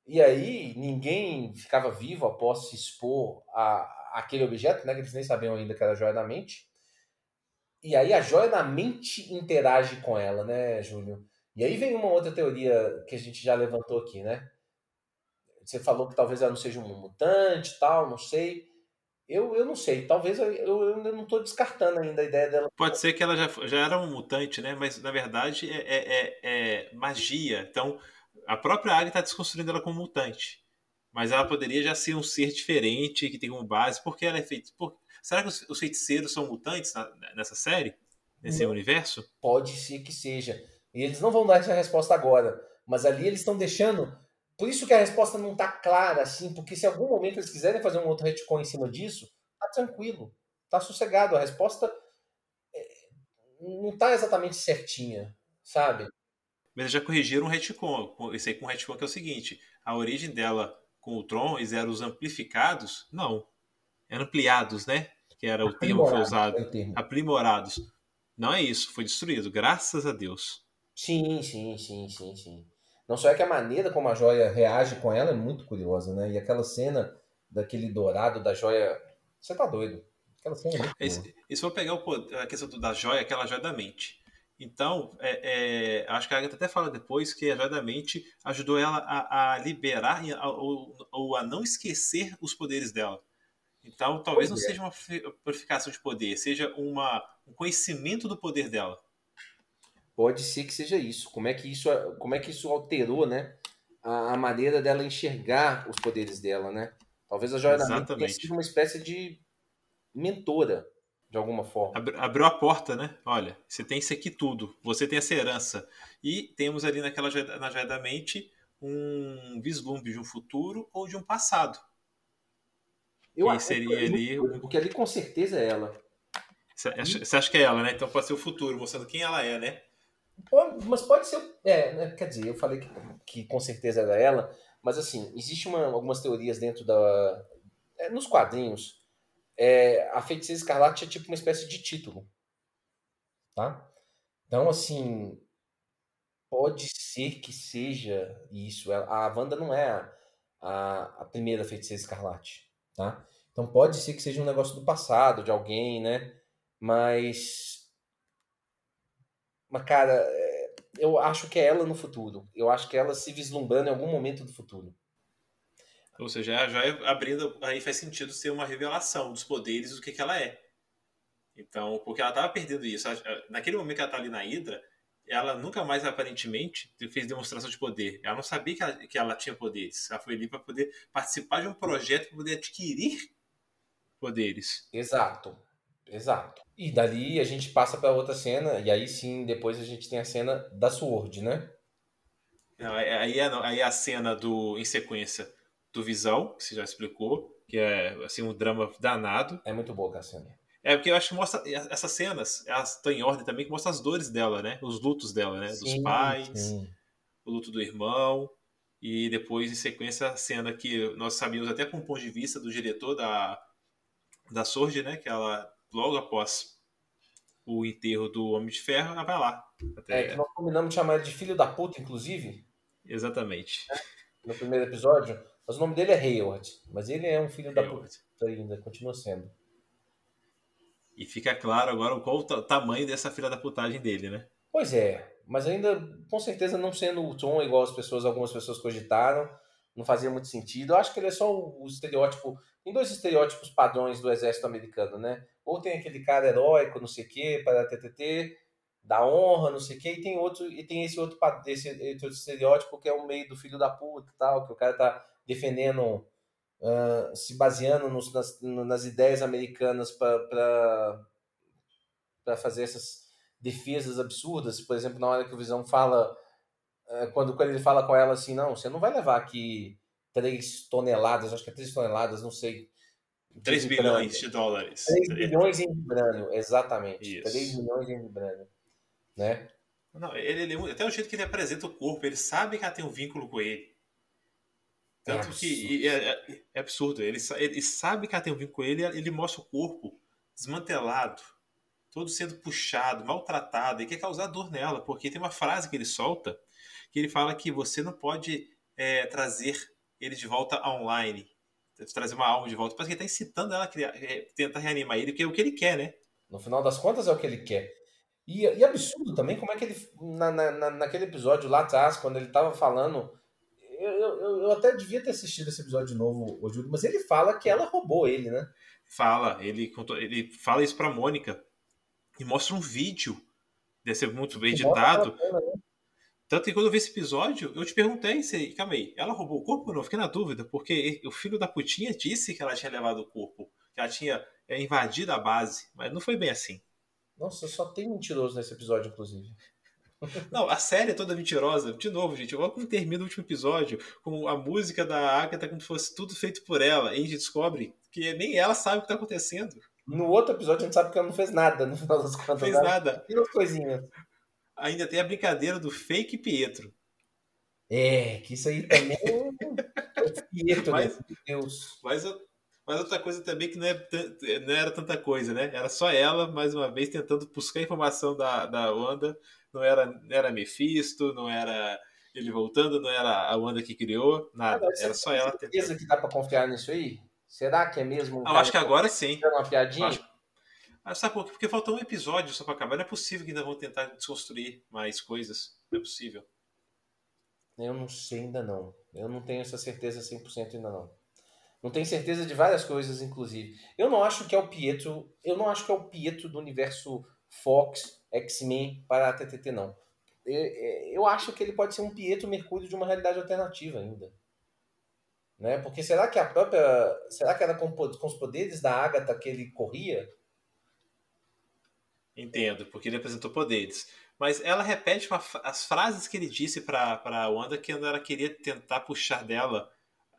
E aí, ninguém ficava vivo após se expor a, aquele objeto, né, que eles nem sabiam ainda que era a Joia da Mente. E aí a joia da mente interage com ela, né, Júlio? E aí vem uma outra teoria que a gente já levantou aqui, né? Você falou que talvez ela não seja um mutante tal, não sei. Eu, eu não sei, talvez eu, eu não estou descartando ainda a ideia dela. Pode ser que ela já, já era um mutante, né? Mas na verdade é, é, é, é magia. Então a própria Águia está desconstruindo ela como mutante. Mas ela poderia já ser um ser diferente, que tem como base, porque ela é feita. Por, Será que os, feiticeiros são mutantes na, nessa série? Nesse não. universo? Pode ser que seja. E eles não vão dar essa resposta agora. Mas ali eles estão deixando. Por isso que a resposta não está clara, assim, porque se em algum momento eles quiserem fazer um outro retcon em cima disso, tá tranquilo, tá sossegado. A resposta é, não tá exatamente certinha, sabe? Mas eles já corrigiram um retcon. Esse aí com o retcon que é o seguinte: a origem dela com o Tron, eles eram os amplificados? Não ampliados, né? Que era o termo que foi usado. É Aprimorados. Não é isso, foi destruído, graças a Deus. Sim, sim, sim, sim, sim. Não só é que a maneira como a joia reage com ela é muito curiosa, né? E aquela cena daquele dourado da joia. Você tá doido? Aquela cena é muito Esse, e se for pegar o, a questão da joia, aquela joia da mente. Então, é, é, acho que a Agatha até fala depois que a joia da mente ajudou ela a, a liberar ou, ou a não esquecer os poderes dela. Então, talvez não é. seja uma purificação de poder, seja uma, um conhecimento do poder dela. Pode ser que seja isso. Como é que isso, como é que isso alterou, né? A, a maneira dela enxergar os poderes dela, né? Talvez a Joia da Mente tenha sido uma espécie de mentora, de alguma forma. Abriu a porta, né? Olha, você tem isso aqui tudo. Você tem essa herança. E temos ali naquela na Joia da Mente um vislumbre de um futuro ou de um passado. Eu acho seria ali. Porque ali com certeza é ela. Você acha que é ela, né? Então pode ser o futuro, mostrando quem ela é, né? Mas pode ser. É, né? quer dizer, eu falei que, que com certeza era ela, Mas assim, existe uma, algumas teorias dentro da. É, nos quadrinhos, é, a Feiticeira Escarlate é tipo uma espécie de título. Tá? Então, assim, pode ser que seja isso. A Wanda não é a, a, a primeira Feiticeira Escarlate. Tá? Então pode ser que seja um negócio do passado, de alguém, né? Mas. Mas, cara, é, eu acho que é ela no futuro. Eu acho que é ela se vislumbrando em algum momento do futuro. Ou seja, já abrindo, aí faz sentido ser uma revelação dos poderes do que, que ela é. Então, porque ela estava perdendo isso. Naquele momento que ela está ali na Hydra, ela nunca mais aparentemente fez demonstração de poder. Ela não sabia que ela, que ela tinha poderes. Ela foi ali para poder participar de um projeto para poder adquirir poderes. Exato. Exato. E dali a gente passa para outra cena, e aí sim, depois a gente tem a cena da Sword, né? Não, aí, é, aí é a cena do, em sequência do Visão, que você já explicou, que é assim um drama danado. É muito boa a cena. É porque eu acho que mostra essas cenas, elas estão em ordem também, que mostra as dores dela, né? Os lutos dela, né? Sim, Dos pais, sim. o luto do irmão, e depois em sequência a cena que nós sabíamos até com o ponto de vista do diretor da da Sword, né? Que ela, logo após o enterro do Homem de Ferro, ela vai lá. Até... É, que nós combinamos de chamar ele de filho da puta, inclusive. Exatamente. No primeiro episódio. Mas o nome dele é Hayward. Mas ele é um filho Hayward. da puta ainda, continua sendo. E fica claro agora qual o tamanho dessa filha da putagem dele, né? Pois é, mas ainda, com certeza, não sendo o Tom igual as pessoas, algumas pessoas cogitaram, não fazia muito sentido. Eu acho que ele é só o, o estereótipo tem dois estereótipos padrões do exército americano, né? Ou tem aquele cara heróico, não sei o quê, para TTT, da honra, não sei o quê, e tem outro e tem esse outro esse, esse outro estereótipo que é o meio do filho da puta, tal, que o cara tá defendendo uh, se baseando nos, nas, nas ideias americanas para fazer essas defesas absurdas, por exemplo, na hora que o Visão fala quando, quando ele fala com ela assim, não, você não vai levar aqui 3 toneladas, acho que é 3 toneladas, não sei. 3 bilhões de dólares. 3 bilhões em vibrânio, exatamente. Isso. 3 milhões em vibrânio. Né? Não, ele, ele, até o jeito que ele apresenta o corpo, ele sabe que ela tem um vínculo com ele. Tanto é que é, é, é, absurdo. Ele, ele sabe que ela tem um vínculo com ele, ele mostra o corpo desmantelado, todo sendo puxado, maltratado, e quer causar dor nela, porque tem uma frase que ele solta que ele fala que você não pode é, trazer ele de volta online. Trazer uma alma de volta. Parece que ele está incitando ela a criar, é, tentar reanimar ele, porque é o que ele quer, né? No final das contas é o que ele quer. E, e absurdo também como é que ele, na, na, naquele episódio lá atrás, quando ele estava falando, eu, eu, eu, até devia ter assistido esse episódio de novo, o Júlio, mas ele fala que ela roubou ele, né? Fala, ele, ele fala isso pra Mônica e mostra um vídeo desse muito bem editado. Né? Tanto que quando eu vi esse episódio, eu te perguntei se, calma aí, ela roubou o corpo ou não? Eu fiquei na dúvida, porque o filho da putinha disse que ela tinha levado o corpo, que ela tinha é, invadido a base, mas não foi bem assim. Nossa, só tem mentiroso nesse episódio, inclusive. Não, a série é toda mentirosa. De novo, gente, olha como termina o último episódio, com a música da Agatha como se fosse tudo feito por ela. E a gente descobre que nem ela sabe o que está acontecendo. No outro episódio a gente sabe que ela não fez nada, no final das contas. Fez nada. E as coisinhas ainda tem a brincadeira do fake Pietro. É, que isso aí também é Pietro, mas, né? Deus. Mas, mas outra coisa também que não, é, não era tanta coisa, né? Era só ela, mais uma vez, tentando buscar informação da, da Wanda. Não era, não era Mephisto, não era ele voltando, não era a Wanda que criou, nada. Era só ela tentando. certeza que dá pra confiar nisso aí? Será que é mesmo? Um Eu acho que agora sim. Uma piadinha? Acho, ah, sabe por quê? Porque faltou um episódio só para acabar. Não é possível que ainda vão tentar desconstruir mais coisas. Não é possível. Eu não sei ainda não. Eu não tenho essa certeza 100% ainda não. Não tenho certeza de várias coisas, inclusive. Eu não acho que é o Pietro. Eu não acho que é o Pietro do universo Fox, X-Men para a TTT, não. Eu, eu acho que ele pode ser um Pietro Mercúrio de uma realidade alternativa ainda. Né? Porque será que a própria. Será que era com, com os poderes da Agatha que ele corria? Entendo, porque ele apresentou poderes. Mas ela repete uma, as frases que ele disse para a Wanda que ela queria tentar puxar dela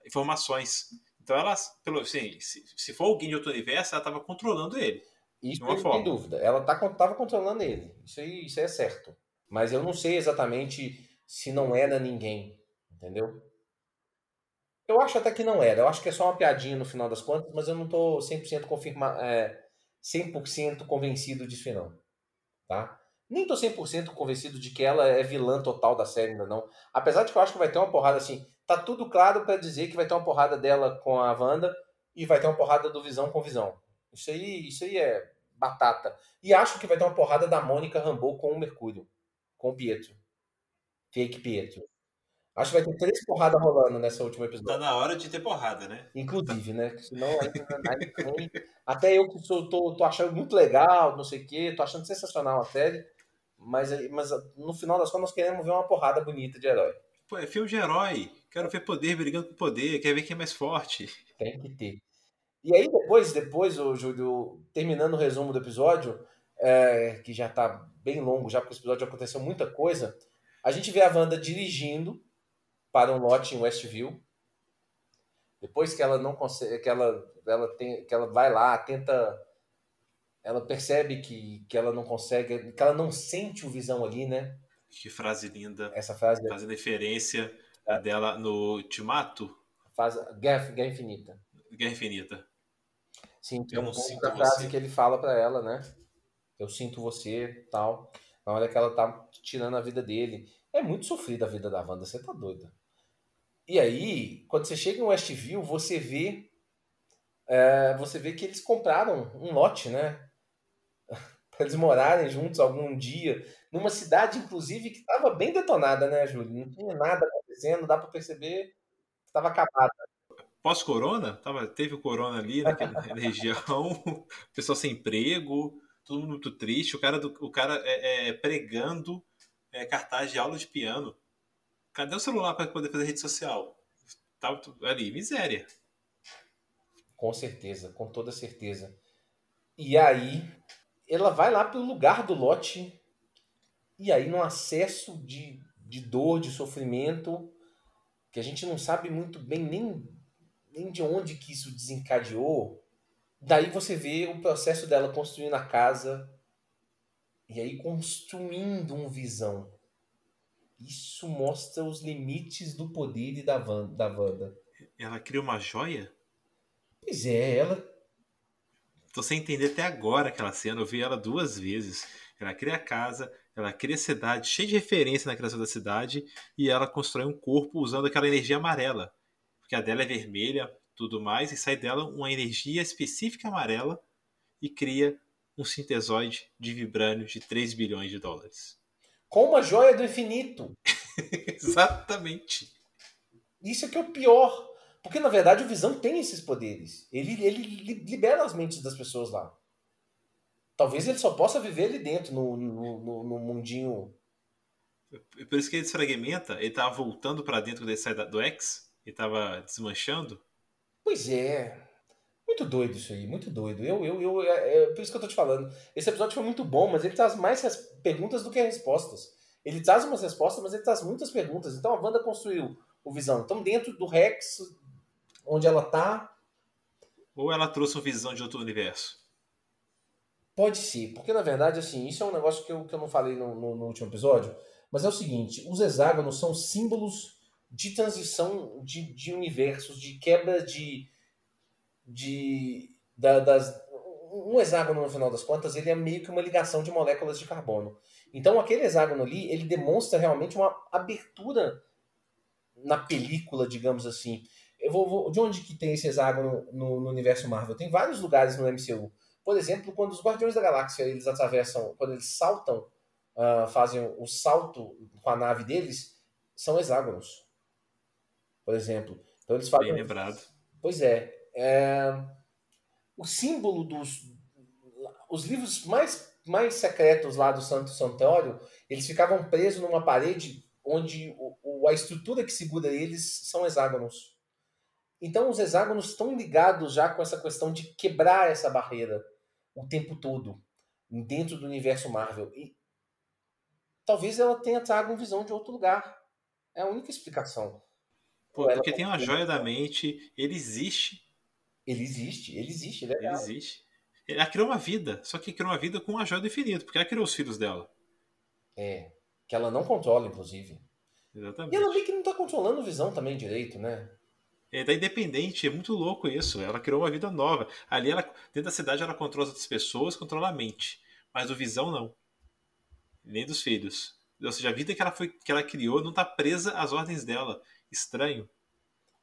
informações. Então ela, pelo assim, se, se for alguém de outro universo, ela estava controlando ele. Isso não tem dúvida. Ela estava tá, controlando ele. Isso aí, isso aí é certo. Mas eu não sei exatamente se não era ninguém. Entendeu? Eu acho até que não era. Eu acho que é só uma piadinha no final das contas, mas eu não tô 100% confirma, é, 100% convencido disso não. Tá? Nem tô 100% convencido de que ela é vilã total da série ainda não. Apesar de que eu acho que vai ter uma porrada assim. Tá tudo claro para dizer que vai ter uma porrada dela com a Wanda e vai ter uma porrada do Visão com Visão. Isso aí, isso aí é batata. E acho que vai ter uma porrada da Mônica Rambeau com o Mercúrio. Com o Pietro. Fake Pietro. Acho que vai ter três porradas rolando nessa última episódio. Tá na hora de ter porrada, né? Inclusive, né? Senão aí, Até eu que sou, tô, tô achando muito legal, não sei o quê, tô achando sensacional a série. Mas, mas no final das contas nós queremos ver uma porrada bonita de herói. Pô, é filme de herói. Quero ver poder brigando com poder, quero ver quem é mais forte. Tem que ter. E aí depois, depois, o Júlio, terminando o resumo do episódio, é, que já tá bem longo, já porque esse episódio aconteceu muita coisa, a gente vê a Wanda dirigindo para um lote em Westview. Depois que ela não consegue, que ela, ela tem, que ela vai lá, tenta, ela percebe que, que ela não consegue, que ela não sente o visão ali, né? Que frase linda. Essa frase. Fazendo referência é. dela no Ultimato. Faz Guerra, Guerra Infinita. Guerra Infinita. Sim, tem um ponto da frase você. que ele fala para ela, né? Eu sinto você, tal. Na hora que ela tá tirando a vida dele. É muito sofrida a vida da Wanda, você tá doida. E aí, quando você chega em Westview, você vê é, você vê que eles compraram um lote, né? para eles morarem juntos algum dia, numa cidade, inclusive, que estava bem detonada, né, Júlio? Não tinha nada acontecendo, dá para perceber que estava acabada. Pós-corona, tava, teve o corona ali naquela região, pessoal sem emprego, todo mundo muito triste, o cara, do, o cara é, é, pregando é, cartaz de aula de piano. Cadê o celular para poder fazer rede social? Tava ali, miséria. Com certeza, com toda certeza. E aí, ela vai lá pelo lugar do lote, e aí, no acesso de, de dor, de sofrimento, que a gente não sabe muito bem nem, nem de onde que isso desencadeou, daí você vê o processo dela construindo a casa, e aí construindo um visão. Isso mostra os limites do poder da, Van, da Wanda. Ela cria uma joia? Pois é, ela. Tô sem entender até agora aquela cena. Eu vi ela duas vezes. Ela cria a casa, ela cria a cidade, cheia de referência na criação da cidade, e ela constrói um corpo usando aquela energia amarela. Porque a dela é vermelha, tudo mais, e sai dela uma energia específica amarela e cria um sintesoide de vibrânio de 3 bilhões de dólares com uma joia do infinito. Exatamente. Isso é que é o pior. Porque, na verdade, o Visão tem esses poderes. Ele, ele libera as mentes das pessoas lá. Talvez ele só possa viver ali dentro, no, no, no, no mundinho. Por isso que ele desfragmenta, ele tava voltando para dentro quando ele sai do X, ele tava desmanchando. Pois é. Muito doido isso aí, muito doido. Eu, eu, eu, é, é, por isso que eu tô te falando. Esse episódio foi muito bom, mas ele traz mais perguntas do que respostas. Ele traz umas respostas, mas ele traz muitas perguntas. Então a Wanda construiu o Visão. Então dentro do Rex, onde ela tá. Ou ela trouxe uma visão de outro universo? Pode ser, porque na verdade, assim, isso é um negócio que eu, que eu não falei no, no, no último episódio, mas é o seguinte: os hexágonos são símbolos de transição de, de universos, de quebra de de da, das um hexágono no final das contas ele é meio que uma ligação de moléculas de carbono. Então aquele hexágono ali ele demonstra realmente uma abertura na película, digamos assim. Eu vou, vou de onde que tem esse hexágono no, no, universo Marvel? Tem vários lugares no MCU. Por exemplo, quando os Guardiões da Galáxia eles atravessam, quando eles saltam, uh, fazem o salto com a nave deles, são hexágonos. Por exemplo. Então eles fazem. Bem lembrado. Pois é. É, o símbolo dos. Os livros mais, mais secretos lá do Santo Santuário, eles ficavam presos numa parede onde o, o, a estrutura que segura eles são hexágonos. Então os hexágonos estão ligados já com essa questão de quebrar essa barreira o tempo todo dentro do universo Marvel. E talvez ela tenha trago uma visão de outro lugar. É a única explicação. Pô, porque tem uma joia da mente, ele existe, ele existe, ele existe, ele é Ele existe. Ela criou uma vida, só que criou uma vida com a joia do infinito, porque ela criou os filhos dela. É, que ela não controla, inclusive. Exatamente. E ela meio que não tá controlando visão também direito, né? Ele tá independente, é muito louco isso. Ela criou uma vida nova. Ali, ela, dentro da cidade, ela controla as outras pessoas, controla a mente. Mas o Visão, não. Nem dos filhos. Ou seja, a vida que ela, foi, que ela criou não tá presa às ordens dela. Estranho.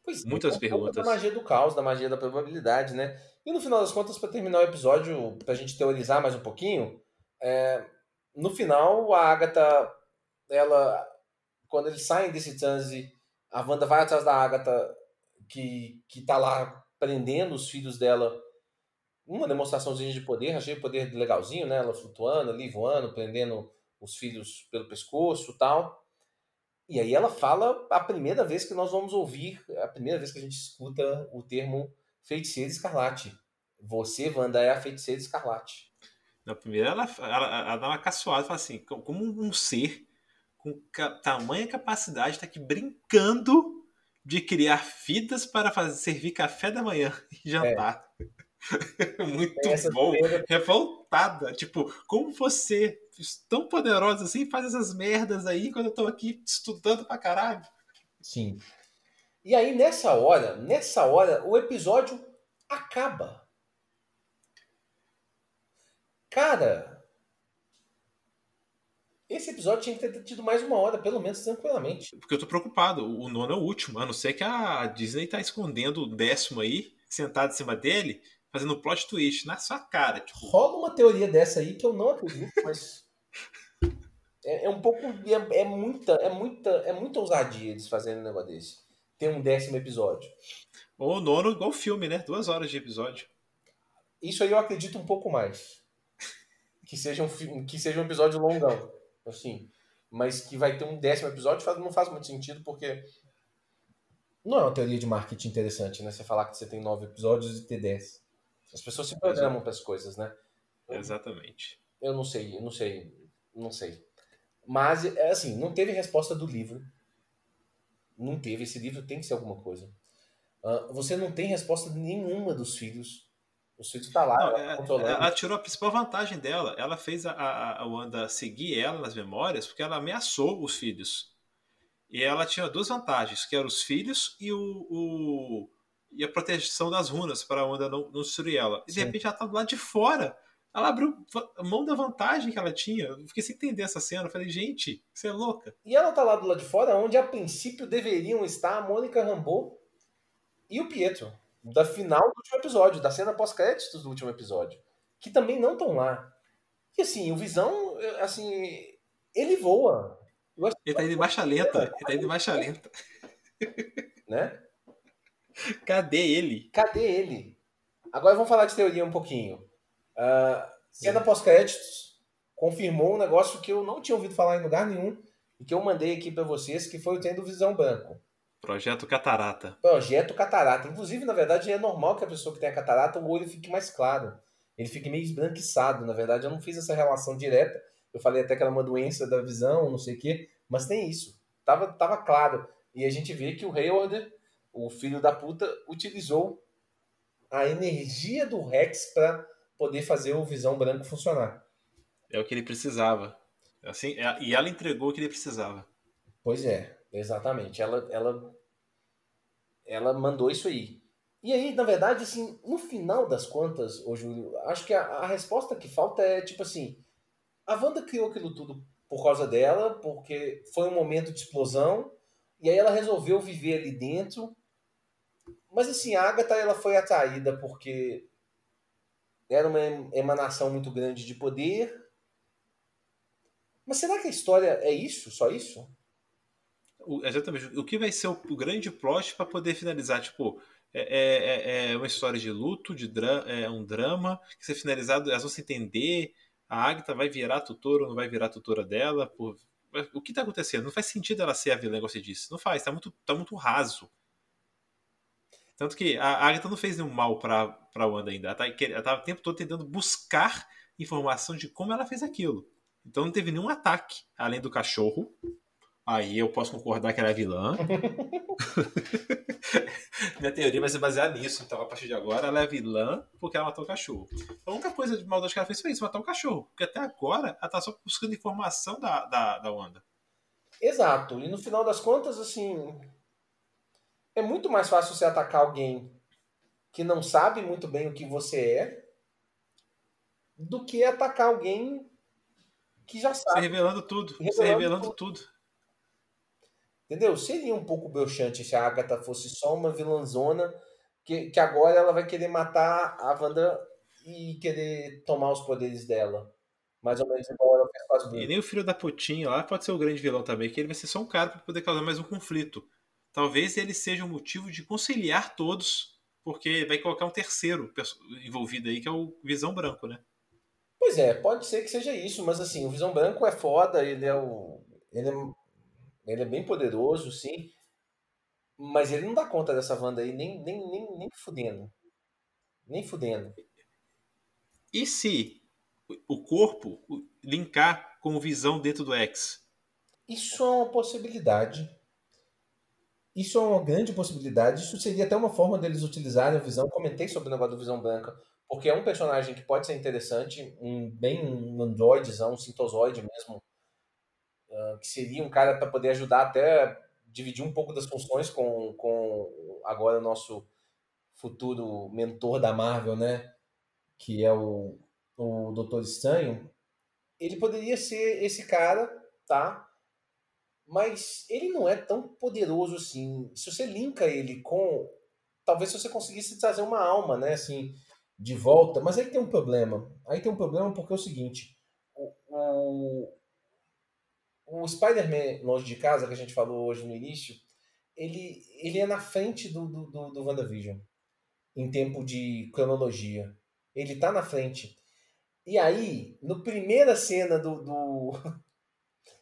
Pois é, Muitas perguntas. Da magia do caos, da magia da probabilidade, né? E no final das contas, para terminar o episódio, pra gente teorizar mais um pouquinho, é, no final, a Agatha, ela, quando eles saem desse transe, a Wanda vai atrás da Agatha, que, que tá lá prendendo os filhos dela. Uma demonstraçãozinha de poder, achei o poder legalzinho, né? Ela flutuando ali, voando, prendendo os filhos pelo pescoço tal. E aí ela fala a primeira vez que nós vamos ouvir, a primeira vez que a gente escuta o termo feiticeira escarlate. Você, Wanda, é a feiticeira escarlate. Na primeira, ela, ela, ela dá uma caçoada e fala assim: como um ser com ca tamanha capacidade está aqui brincando de criar fitas para fazer, servir café da manhã e jantar. Muito bom. Revoltada. Tipo, como você, tão poderosa assim, faz essas merdas aí quando eu tô aqui estudando pra caralho? Sim. E aí, nessa hora, nessa hora, o episódio acaba. Cara, esse episódio tinha que ter tido mais uma hora, pelo menos tranquilamente. Porque eu tô preocupado. O nono é o último. A não ser que a Disney tá escondendo o décimo aí, sentado em cima dele, fazendo plot twist na sua cara. Tipo, Rola uma teoria dessa aí que eu não acredito, mas. É, é um pouco. É, é muita, é, muita, é muita ousadia eles fazendo um negócio desse. Ter um décimo episódio. ou o nono igual filme, né? Duas horas de episódio. Isso aí eu acredito um pouco mais. Que seja um, que seja um episódio longão. Assim. Mas que vai ter um décimo episódio faz- não faz muito sentido, porque. Não é uma teoria de marketing interessante, né? Você falar que você tem nove episódios e ter dez. As pessoas se programam para as coisas, né? Exatamente. Eu não sei, eu não sei, não sei. Mas, é assim, não teve resposta do livro. Não teve. Esse livro tem que ser alguma coisa. Ah, você não tem resposta nenhuma dos filhos. Os filhos tá lá, Não, ela é- controlando. ela tirou a principal vantagem dela. Ela fez a, a, a Wanda seguir ela nas memórias porque ela ameaçou os filhos. E ela tinha duas vantagens, que eram os filhos e o, o- e a proteção das runas para a Wanda não, não destruir ela. E de Sim. repente ela tá do lado de fora. Ela abriu mão da vantagem que ela tinha. Eu fiquei sem entender essa cena. Eu falei, gente, você é louca. E ela tá lá do lado de fora, onde a princípio deveriam estar a Mônica Rambeau e o Pietro. Da final do último episódio, da cena pós-créditos do último episódio. Que também não estão lá. E assim, o Visão, assim, ele voa. Ele tá indo em marcha lenta. Ele tá indo em marcha lenta. né? Cadê ele? Cadê ele? Agora vamos falar de teoria um pouquinho. Ah, cena pós-créditos confirmou um negócio que eu não tinha ouvido falar em lugar nenhum e que eu mandei aqui pra vocês, que foi o trem do Visão Branco. Projeto Catarata. Projeto catarata. Inclusive, na verdade, é normal que a pessoa que tem a catarata, o olho fique mais claro. Ele fique meio esbranquiçado. Na verdade, eu não fiz essa relação direta. Eu falei até que era uma doença da visão, não sei o quê. Mas tem isso. Tava, tava claro. E a gente vê que o Hayward, o filho da puta, utilizou a energia do Rex para poder fazer o Visão Branco funcionar. É o que ele precisava. Assim, é- e ela entregou o que ele precisava. Pois é, exatamente. Ela, ela, ela mandou isso aí. E aí, na verdade, assim, no final das contas, ô Júlio, acho que a, a resposta que falta é tipo assim: a Wanda criou aquilo tudo por causa dela, porque foi um momento de explosão, e aí ela resolveu viver ali dentro. Mas assim, a Agatha ela foi atraída porque era uma emanação muito grande de poder. Mas será que a história é isso? Só isso? O- exatamente. O que vai ser o, o grande plot para poder finalizar? Tipo, é, é- é uma história de luto, de dra é um drama, que ser finalizado, elas vão se entender. A Agatha vai virar tutora ou não vai virar tutora dela? Por... O que tá acontecendo? Não faz sentido ela ser a vilã, igual você disse. Não faz, tá muito, tá muito raso. Tanto que a Agatha não fez nenhum mal pra, pra Wanda ainda. Ela tá, ela tá o tempo todo tentando buscar informação de como ela fez aquilo. Então não teve nenhum ataque, além do cachorro. Aí eu posso concordar que ela é vilã. Minha teoria vai ser baseada nisso. Então, a partir de agora, ela é vilã porque ela matou o cachorro. A única coisa de maldade que ela fez foi isso, matar o cachorro. Porque até agora, ela tá só buscando informação da, da, da Wanda. Exato. E no final das contas, assim. É muito mais fácil você atacar alguém que não sabe muito bem o que você é do que atacar alguém que já sabe. Você revelando tudo. Revelando você revelando tudo. tudo. Entendeu? Seria um pouco broxante se a Agatha fosse só uma vilãzona que, que agora ela vai querer matar a Wanda e querer tomar os poderes dela. Mais ou menos igual ela fez com as E nem o filho da putinha lá pode ser o grande vilão também, que ele vai ser só um cara para poder causar mais um conflito. Talvez ele seja um motivo de conciliar todos, porque vai colocar um terceiro envolvido aí, que é o Visão Branco, né? Pois é, pode ser que seja isso, mas assim, o Visão Branco é foda, ele é o. Ele é, ele é bem poderoso, sim. Mas ele não dá conta dessa Wanda aí, nem, nem, nem, nem fudendo. Nem fudendo. E se o corpo linkar com o visão dentro do X? Isso é uma possibilidade. Isso é uma grande possibilidade. Isso seria até uma forma deles utilizarem a visão. Comentei sobre o negócio do Visão Branca, porque é um personagem que pode ser interessante, um bem um androidezão, um sintozoide mesmo, uh, que seria um cara para poder ajudar até dividir um pouco das funções com, com agora o nosso futuro mentor da Marvel, né? Que é o, o Doutor Estranho. Ele poderia ser esse cara, tá? Mas ele não é tão poderoso assim. Se você linka ele com. Talvez se você conseguisse trazer uma alma, né? Assim, de volta. Mas aí tem um problema. Aí tem um problema porque é o seguinte: o, o, o Spider-Man Longe de Casa, que a gente falou hoje no início, ele, ele é na frente do, do, do, do WandaVision em tempo de cronologia. Ele tá na frente. E aí, no primeira cena do. do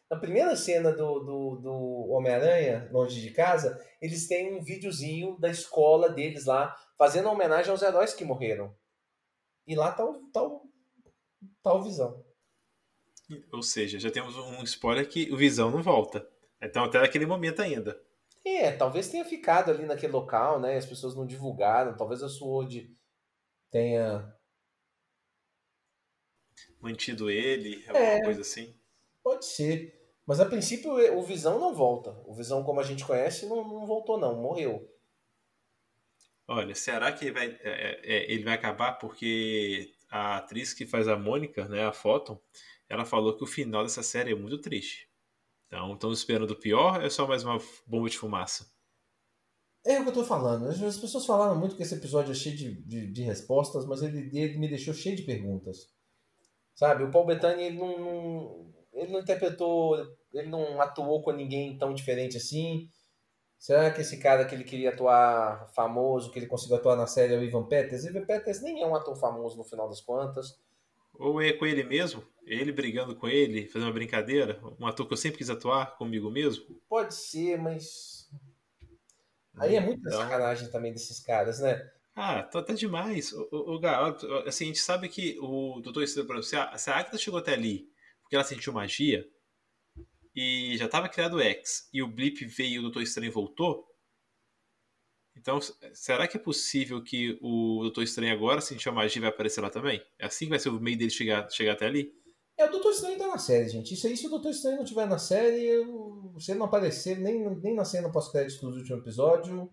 na primeira cena do, do, do Homem-Aranha, longe de casa, eles têm um videozinho da escola deles lá, fazendo homenagem aos heróis que morreram. E lá tá o, tá o, tá o Visão. Ou seja, já temos um spoiler que o Visão não volta. Então até aquele momento ainda. É, talvez tenha ficado ali naquele local, né? As pessoas não divulgaram. Talvez a Sword tenha mantido ele, alguma é, coisa assim. Pode ser. Mas a princípio o Visão não volta. O Visão, como a gente conhece, não, não voltou, não. Morreu. Olha, será que ele vai, é, é, é ele vai acabar porque a atriz que faz a Mônica, né, a Photon, ela falou que o final dessa série é muito triste. Então, estamos esperando o pior ou é só mais uma bomba de fumaça? É o que eu tô falando. As pessoas falaram muito que esse episódio é cheio de, de, de respostas, mas ele, ele, me deixou cheio de perguntas. Sabe? O Paul Bettany, ele não, não, ele não interpretou, ele não atuou com ninguém tão diferente assim. Será que esse cara que ele queria atuar famoso, que ele conseguiu atuar na série é o Ivan Peters? Ivan Peters nem é um ator famoso no final das contas. Ou é com ele mesmo? Ele brigando com ele, fazendo uma brincadeira? Um ator que eu sempre quis atuar comigo mesmo? Pode ser, mas. Aí é muita então... sacanagem também desses caras, né? Ah, tá, tá demais. O, o, o, assim, a gente sabe que o Doutor Estranho, se a, se a Agatha chegou até ali porque ela sentiu magia e já estava criado o X e o Blip veio e o Doutor Estranho voltou, então, será que é possível que o Doutor Estranho agora sentiu a magia e vai aparecer lá também? É assim que vai ser o meio dele chegar, chegar até ali? É, o Doutor Estranho tá na série, gente. Isso aí, se o Doutor Estranho não estiver na série, eu, se ele não aparecer nem, nem na cena pós-crédito do último episódio,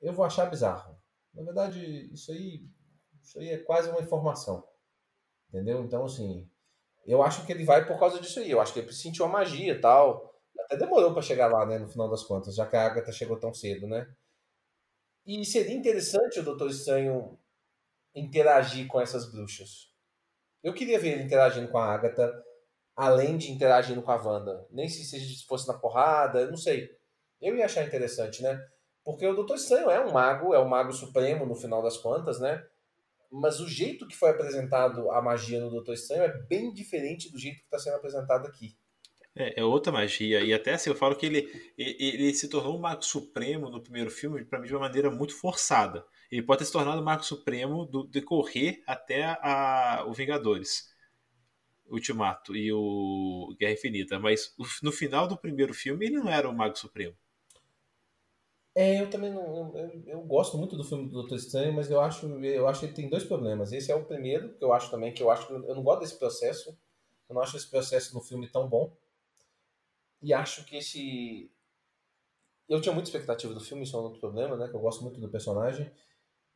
eu vou achar bizarro. Na verdade, isso aí, isso aí é quase uma informação. Entendeu? Então, assim, eu acho que ele vai por causa disso aí. Eu acho que ele sentiu a magia e tal. Até demorou para chegar lá, né, no final das contas, já que a Agatha chegou tão cedo, né? E seria interessante o Doutor Estranho interagir com essas bruxas. Eu queria ver ele interagindo com a Agatha, além de interagindo com a Wanda. Nem se, se fosse na porrada, não sei. Eu ia achar interessante, né? Porque o Doutor Estranho é um mago, é o mago supremo no final das contas, né? Mas o jeito que foi apresentado a magia no Doutor Estranho é bem diferente do jeito que está sendo apresentado aqui. É, é, outra magia. E até assim, eu falo que ele, ele, se tornou um Mago Supremo no primeiro filme, para mim, de uma maneira muito forçada. Ele pode ter se tornado o Mago Supremo do decorrer até a, o Vingadores. Ultimato e o Guerra Infinita. Mas no final do primeiro filme, ele não era o Mago Supremo. É, eu também não. Eu, eu, gosto muito do filme do Doutor Estranho, mas eu acho, eu acho que ele tem dois problemas. Esse é o primeiro, que eu acho também, que eu acho que eu não gosto desse processo. Eu não acho esse processo no filme tão bom. E acho que esse. eu tinha muita expectativa do filme, isso é um outro problema, né? Que eu gosto muito do personagem.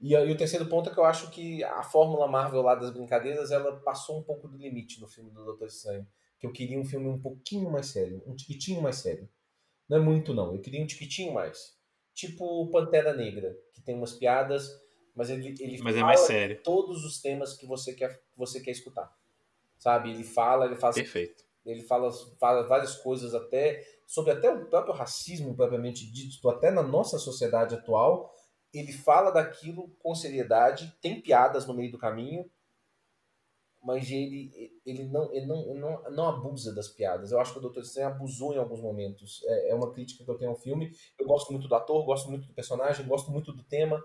E, e, o terceiro ponto é que eu acho que a fórmula Marvel lá das brincadeiras, ela passou um pouco do limite no filme do Doutor Estranho. Que eu queria um filme um pouquinho mais sério, um tiquitinho mais sério. Não é muito, não. Eu queria um tiquitinho mais. Tipo Pantera Negra, que tem umas piadas, mas ele, ele mas é fala é mais sério. todos os temas que você quer, que você quer escutar. Sabe? Ele fala, ele faz. Perfeito. Ele fala, fala várias coisas até sobre até o próprio racismo propriamente dito, até na nossa sociedade atual, ele fala daquilo com seriedade, tem piadas no meio do caminho, mas ele, ele, não, ele, não, ele não, não abusa das piadas. Eu acho que o Dr. Estranho abusou em alguns momentos. É, é uma crítica que eu tenho ao filme. Eu gosto muito do ator, gosto muito do personagem, gosto muito do tema,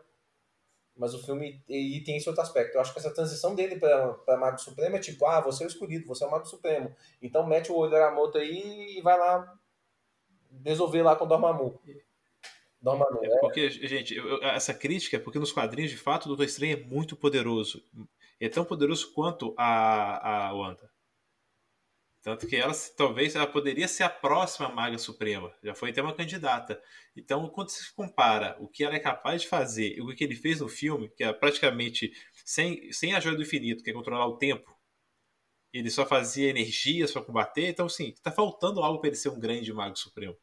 mas o filme e tem esse outro aspecto. Eu acho que essa transição dele para Mago Supremo é tipo, ah, você é o escolhido, você é o Mago Supremo. Então mete o olho na moto aí e vai lá resolver lá com o Dormammu. Dormammu, é porque, gente, eu, essa crítica é porque nos quadrinhos, de fato, o Doutor Estranho é muito poderoso. É tão poderoso quanto a, a Wanda. Tanto que ela talvez ela poderia ser a próxima Maga Suprema. Já foi até uma candidata. Então, quando se compara o que ela é capaz de fazer e o que ele fez no filme, que é praticamente sem, sem a joia do infinito, que é controlar o tempo, ele só fazia energias para combater. Então, sim, está faltando algo para ele ser um grande Mago Supremo.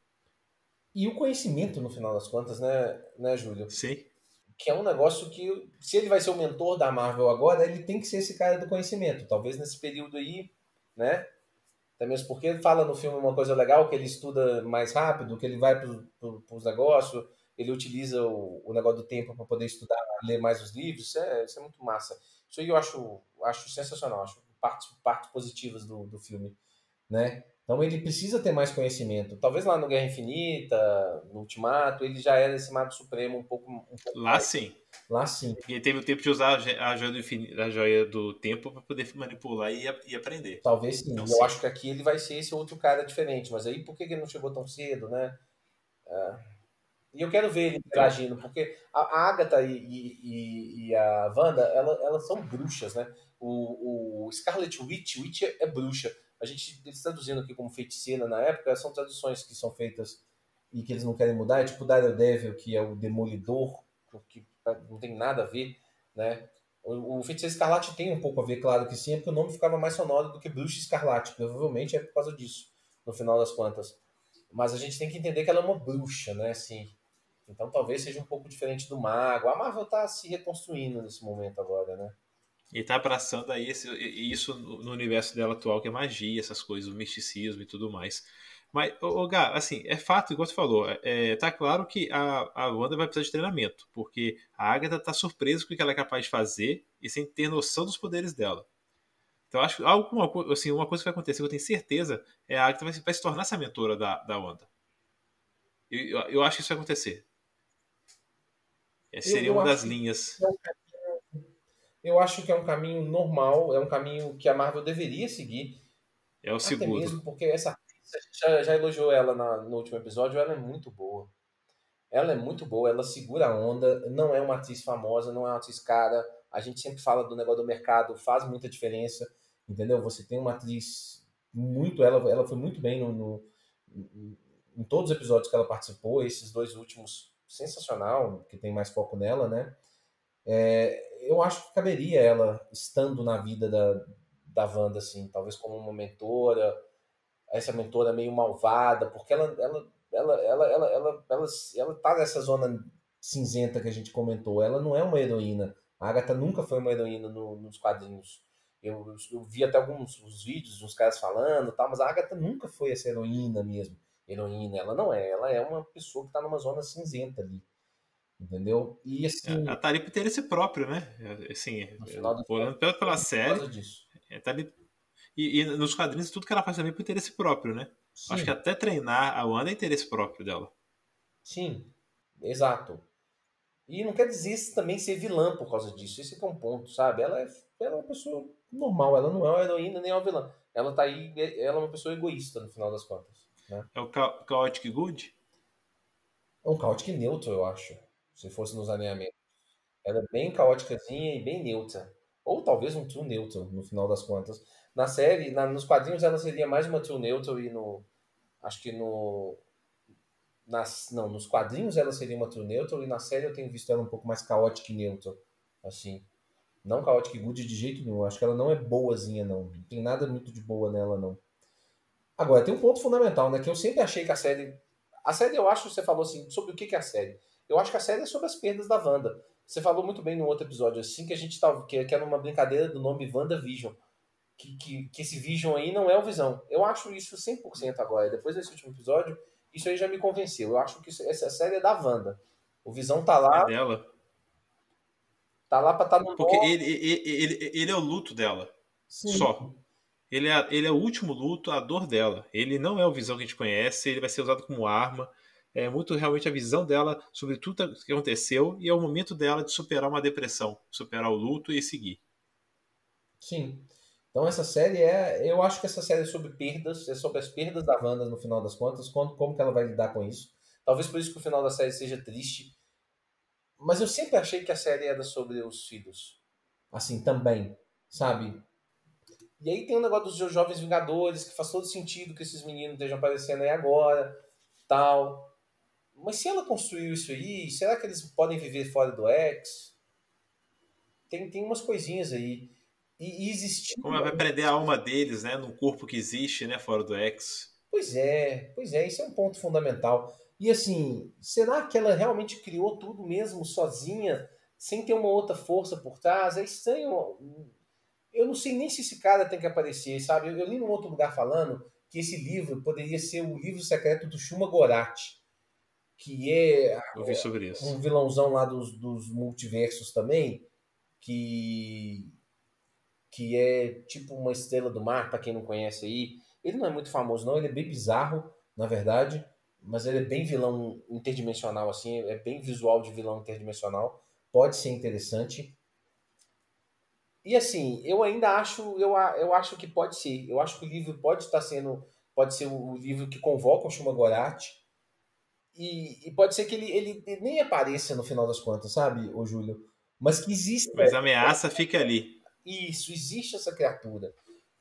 E o conhecimento, no final das contas, né, né, Júlio? Sim. Que é um negócio que, se ele vai ser o mentor da Marvel agora, ele tem que ser esse cara do conhecimento. Talvez nesse período aí, né? Até mesmo porque ele fala no filme uma coisa legal, que ele estuda mais rápido, que ele vai para os negócios, ele utiliza o, o negócio do tempo para poder estudar, ler mais os livros. Isso é, isso é muito massa. Isso aí eu acho, acho sensacional, acho partes, partes positivas do, do filme, né? Então ele precisa ter mais conhecimento. Talvez lá no Guerra Infinita, no Ultimato, ele já era esse mago supremo um pouco. Um pouco lá mais. sim. Lá sim. E ele teve o tempo de usar a joia do, infinito, a joia do tempo para poder manipular e, e, aprender. Talvez sim. Então, Eu sim. acho que aqui ele vai ser esse outro cara diferente. Mas aí por que ele não chegou tão cedo, né? É... E eu quero ver ele interagindo, porque a Agatha e, e, e a Wanda, ela, elas são bruxas, né? O, o Scarlet Witch, Witch é bruxa a gente eles traduzindo aqui como feiticeira na época, são traduções que são feitas e que eles não querem mudar, é tipo Daredevil, que é o Demolidor, que não tem nada a ver, né? O, o Feiticeiro Escarlate tem um pouco a ver, claro que sim, é porque o nome ficava mais sonoro do que Bruxa Escarlate, provavelmente é por causa disso, no final das contas. Mas a gente tem que entender que ela é uma bruxa, né, assim. Então talvez seja um pouco diferente do mago. A Marvel tá se reconstruindo nesse momento agora, né? E tá abraçando aí esse, isso no universo dela atual, que é magia, essas coisas, o misticismo e tudo mais. Mas, ô, Gá, assim, é fato, igual você falou, é, tá claro que a, a Wanda vai precisar de treinamento, porque a Agatha tá surpresa com o que ela é capaz de fazer e sem ter noção dos poderes dela. Então, acho que alguma, assim, uma coisa que vai acontecer, que eu tenho certeza, é a Agatha vai, vai se tornar essa mentora da, da Wanda. Eu, eu, eu acho que isso vai acontecer. É, seria uma das linhas. Eu acho que é um caminho normal, é um caminho que a Marvel deveria seguir. É o segundo. Até mesmo porque essa já, já elogiou ela na, no último episódio, ela é muito boa. Ela é muito boa, ela segura a onda, não é uma atriz famosa, não é uma atriz cara. A gente sempre fala do negócio do mercado, faz muita diferença, entendeu? Você tem uma atriz muito, ela, ela foi muito bem no, no em todos os episódios que ela participou, esses dois últimos, sensacional, que tem mais foco nela, né? É, eu acho que caberia ela estando na vida da, da Wanda, assim, talvez como uma mentora, essa mentora meio malvada, porque ela, ela, ela, ela, ela, ela, ela, ela tá nessa zona cinzenta que a gente comentou. Ela não é uma heroína. A Agatha nunca foi uma heroína no, nos quadrinhos. Eu, eu, vi até alguns os vídeos uns caras falando, tal, mas a Agatha nunca foi essa heroína mesmo. Heroína, ela não é. Ela é uma pessoa que está numa zona cinzenta ali. Entendeu? E assim. Ela tá ali por interesse próprio, né? Assim, olhando pela, pela série. É, tá ali... e, e, nos quadrinhos, tudo que ela faz também é por interesse próprio, né? Sim. Acho que até treinar a Wanda é interesse próprio dela. Sim, exato. E não quer dizer também ser vilã por causa disso. Esse é um ponto, sabe? Ela é, ela é uma pessoa normal, ela não é uma heroína nem uma vilã. Ela tá aí, ela é uma pessoa egoísta no final das contas. Né? É o Chaotic Good? É um Chaotic neutro, eu acho se fosse nos alinhamentos. Ela é bem caóticazinha e bem neutra. Ou talvez um true neutral, no final das contas. Na série, na, nos quadrinhos, ela seria mais uma true neutral e no. Acho que no. nas, não, nos quadrinhos ela seria uma true neutral e na série eu tenho visto ela um pouco mais caótica e neutral, assim. Não caótica e good de jeito nenhum. Acho que ela não é boazinha, não. Não tem nada muito de boa nela, não. Agora, tem um ponto fundamental, né? Que eu sempre achei que a série. A série, eu acho que você falou assim, sobre o que é a série. Eu acho que a série é sobre as perdas da Wanda. Você falou muito bem no outro episódio, assim, que a gente tava. Que, que era uma brincadeira do nome WandaVision. Que, que, que esse Vision aí não é o Visão. Eu acho isso 100% agora. Depois desse último episódio, isso aí já me convenceu. Eu acho que isso, essa série é da Wanda. O Visão tá lá. É dela. Tá lá pra estar tá no Porque ele, ele, ele, ele, é o luto dela. Sim. Só. Ele é, ele é o último luto, a dor dela. Ele não é o Visão que a gente conhece, ele vai ser usado como arma. É muito realmente a visão dela sobre tudo que aconteceu e é o momento dela de superar uma depressão, superar o luto e seguir. Sim. Então essa série é, eu acho que essa série é sobre perdas, é sobre as perdas da Wanda no final das contas, como, como que ela vai lidar com isso. Talvez por isso que o final da série seja triste, mas eu sempre achei que a série era sobre os filhos. Assim, também, sabe? E aí tem o negócio dos Jovens Vingadores, que faz todo sentido que esses meninos estejam aparecendo aí agora, tal. Mas se ela construiu isso aí, será que eles podem viver fora do X? Tem, tem umas coisinhas aí. E, e. Como ela vai prender a alma deles, né? Num corpo que existe, né? Fora do X. Pois é, pois é, isso é um ponto fundamental. E assim, será que ela realmente criou tudo mesmo sozinha, sem ter uma outra força por trás? É estranho. Eu não sei nem se esse cara tem que aparecer, sabe? Eu, li num outro lugar falando que esse livro poderia ser o livro secreto do Shuma Gorath, que é um vilãozão lá dos, dos multiversos também, que que é tipo uma estrela do mar, para quem não conhece aí. Ele não é muito famoso não, ele é bem bizarro, na verdade mas ele é bem vilão interdimensional, assim, é bem visual de vilão interdimensional. Pode ser interessante. E assim, eu ainda acho, eu, eu acho que pode ser. Eu acho que o livro pode estar sendo, pode ser o livro que convoca o Shuma Gorath. E, e pode ser que ele, ele, nem apareça no final das contas, sabe, o Júlio? Mas que existe. Mas a ameaça fica ali. Isso, existe essa criatura.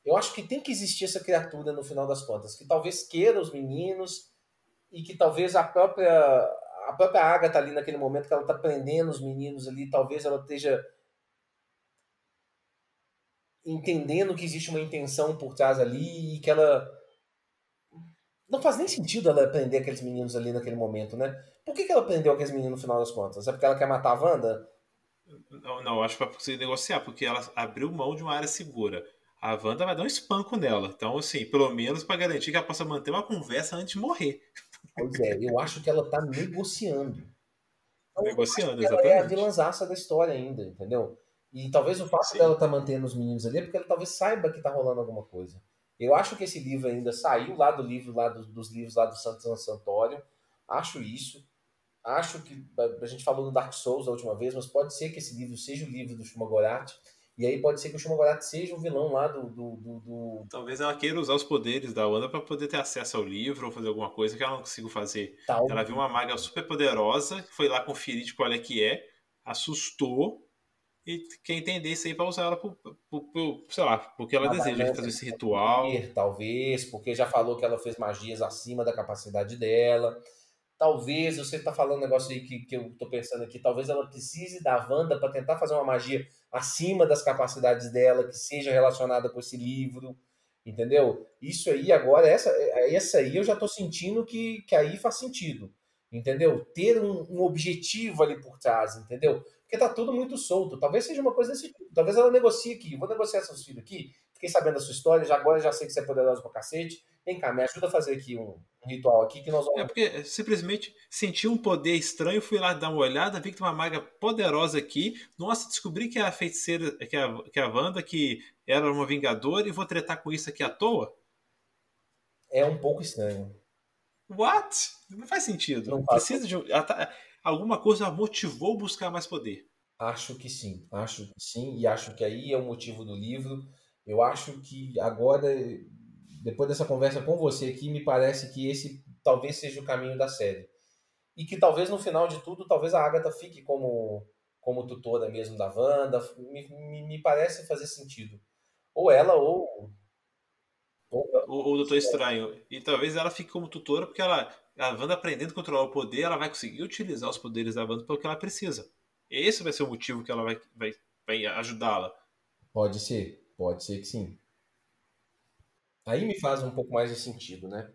Eu acho que tem que existir essa criatura no final das contas, que talvez queira os meninos, e que talvez a própria a própria Agatha ali naquele momento que ela está prendendo os meninos ali, talvez ela esteja entendendo que existe uma intenção por trás ali e que ela não faz nem sentido ela prender aqueles meninos ali naquele momento, né? Por que, que ela prendeu aqueles meninos no final das contas? É porque ela quer matar a Wanda? Não, não acho que para conseguir negociar, porque ela abriu mão de uma área segura a Wanda vai dar um espanco nela. Então, assim, pelo menos para garantir que ela possa manter uma conversa antes de morrer. Pois é, eu acho que ela está negociando. Então, negociando, exatamente. Ela é a vilãzaça da história ainda, entendeu? E talvez o fato Sim. dela tá mantendo os meninos ali é porque ela talvez saiba que está rolando alguma coisa. Eu acho que esse livro ainda saiu lá do livro, lá do, dos livros lá do Santo Santório. Acho isso. Acho que a gente falou no Dark Souls da última vez, mas pode ser que esse livro seja o livro do Shumagorat e aí pode ser que o Shumagorat seja o vilão lá do, do, do. Talvez ela queira usar os poderes da Wanda para poder ter acesso ao livro ou fazer alguma coisa que ela não consiga fazer. Tal. Ela viu uma maga super poderosa, foi lá conferir de qual é que é, assustou e quer entender isso aí para usar ela por, por, por, sei lá, porque ela deseja fazer esse ritual. Poder, talvez, porque já falou que ela fez magias acima da capacidade dela. Talvez, você está falando um negócio aí que, que eu estou pensando aqui, talvez ela precise da Wanda para tentar fazer uma magia acima das capacidades dela, que seja relacionada com esse livro, entendeu? Isso aí agora, essa, essa aí eu já estou sentindo que, que aí faz sentido, entendeu? Ter um, um objetivo ali por trás, entendeu? Porque tá tudo muito solto. Talvez seja uma coisa desse tipo. Talvez ela negocie aqui. Vou negociar seus filhos aqui. Fiquei sabendo da sua história, já agora já sei que você é poderosa pra cacete. Vem cá, me ajuda a fazer aqui um, um ritual aqui que nós vamos. É porque simplesmente senti um poder estranho, fui lá dar uma olhada, vi que tem uma maga poderosa aqui. Nossa, descobri que é a feiticeira, que é a, que é a Wanda, que era uma vingadora, e vou tretar com isso aqui à toa? É um pouco estranho. What? Não faz sentido. Não Precisa de. Tá, alguma coisa motivou buscar mais poder. Acho que sim, acho que sim, e acho que aí é o motivo do livro. Eu acho que agora depois dessa conversa com você aqui, me parece que esse talvez seja o caminho da série. E que talvez no final de tudo, talvez a Agatha fique como, como tutora mesmo da Wanda. Me, me, me parece fazer sentido. Ou ela, ou. Ou, ou o Doutor Estranho. E talvez ela fique como tutora porque ela a Wanda aprendendo a controlar o poder, ela vai conseguir utilizar os poderes da Wanda pelo que ela precisa. Esse vai ser o motivo que ela vai, vai, vai ajudá-la. Pode ser, pode ser que sim. Aí me faz um pouco mais de sentido, né?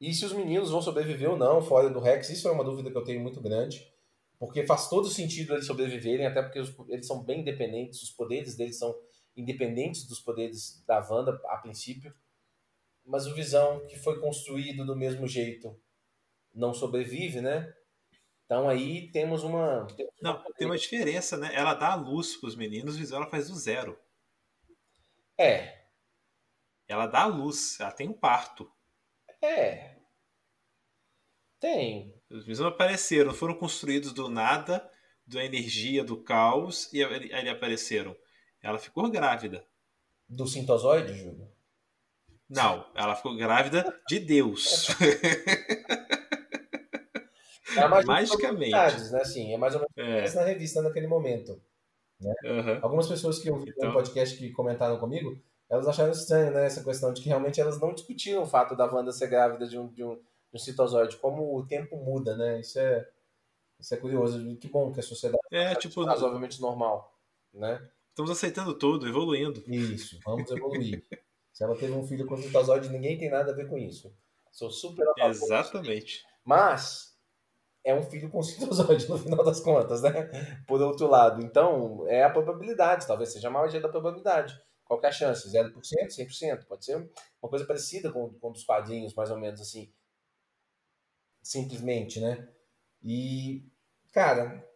E se os meninos vão sobreviver ou não fora do Rex, isso é uma dúvida que eu tenho muito grande. Porque faz todo sentido eles sobreviverem, até porque eles são bem independentes, os poderes deles são independentes dos poderes da Wanda a princípio. Mas o Visão, que foi construído do mesmo jeito, não sobrevive, né? Então aí temos uma. Não, tem uma diferença, né? Ela dá a luz para os meninos, Visão ela faz do zero. É. Ela dá a luz, ela tem um parto. É. Tem. Os Visão apareceram, foram construídos do nada, da energia do caos, e aí apareceram. Ela ficou grávida. Do sintozoide, Júlio? Não, ela ficou grávida de Deus. É Magicamente. Né? Assim, é mais ou menos é. na revista naquele momento. Né? Uhum. Algumas pessoas que ouviram então... um podcast que comentaram comigo, elas acharam estranho né, essa questão de que realmente elas não discutiram o fato da Wanda ser grávida de um, de um, de um citozoide, como o tempo muda, né? Isso é, isso é curioso. Que bom que a sociedade é tipo, razoavelmente normal, né? Estamos aceitando tudo, evoluindo. Isso, vamos evoluir. Se ela teve um filho com citozoide, ninguém tem nada a ver com isso. Sou super a Exatamente. Mas é um filho com citozoide no final das contas, né? Por outro lado. Então, é a probabilidade, talvez seja a maioria da probabilidade. Qual é a chance? 0%, 100%? Pode ser uma coisa parecida com, com dos quadrinhos, mais ou menos assim. Simplesmente, né? E, cara,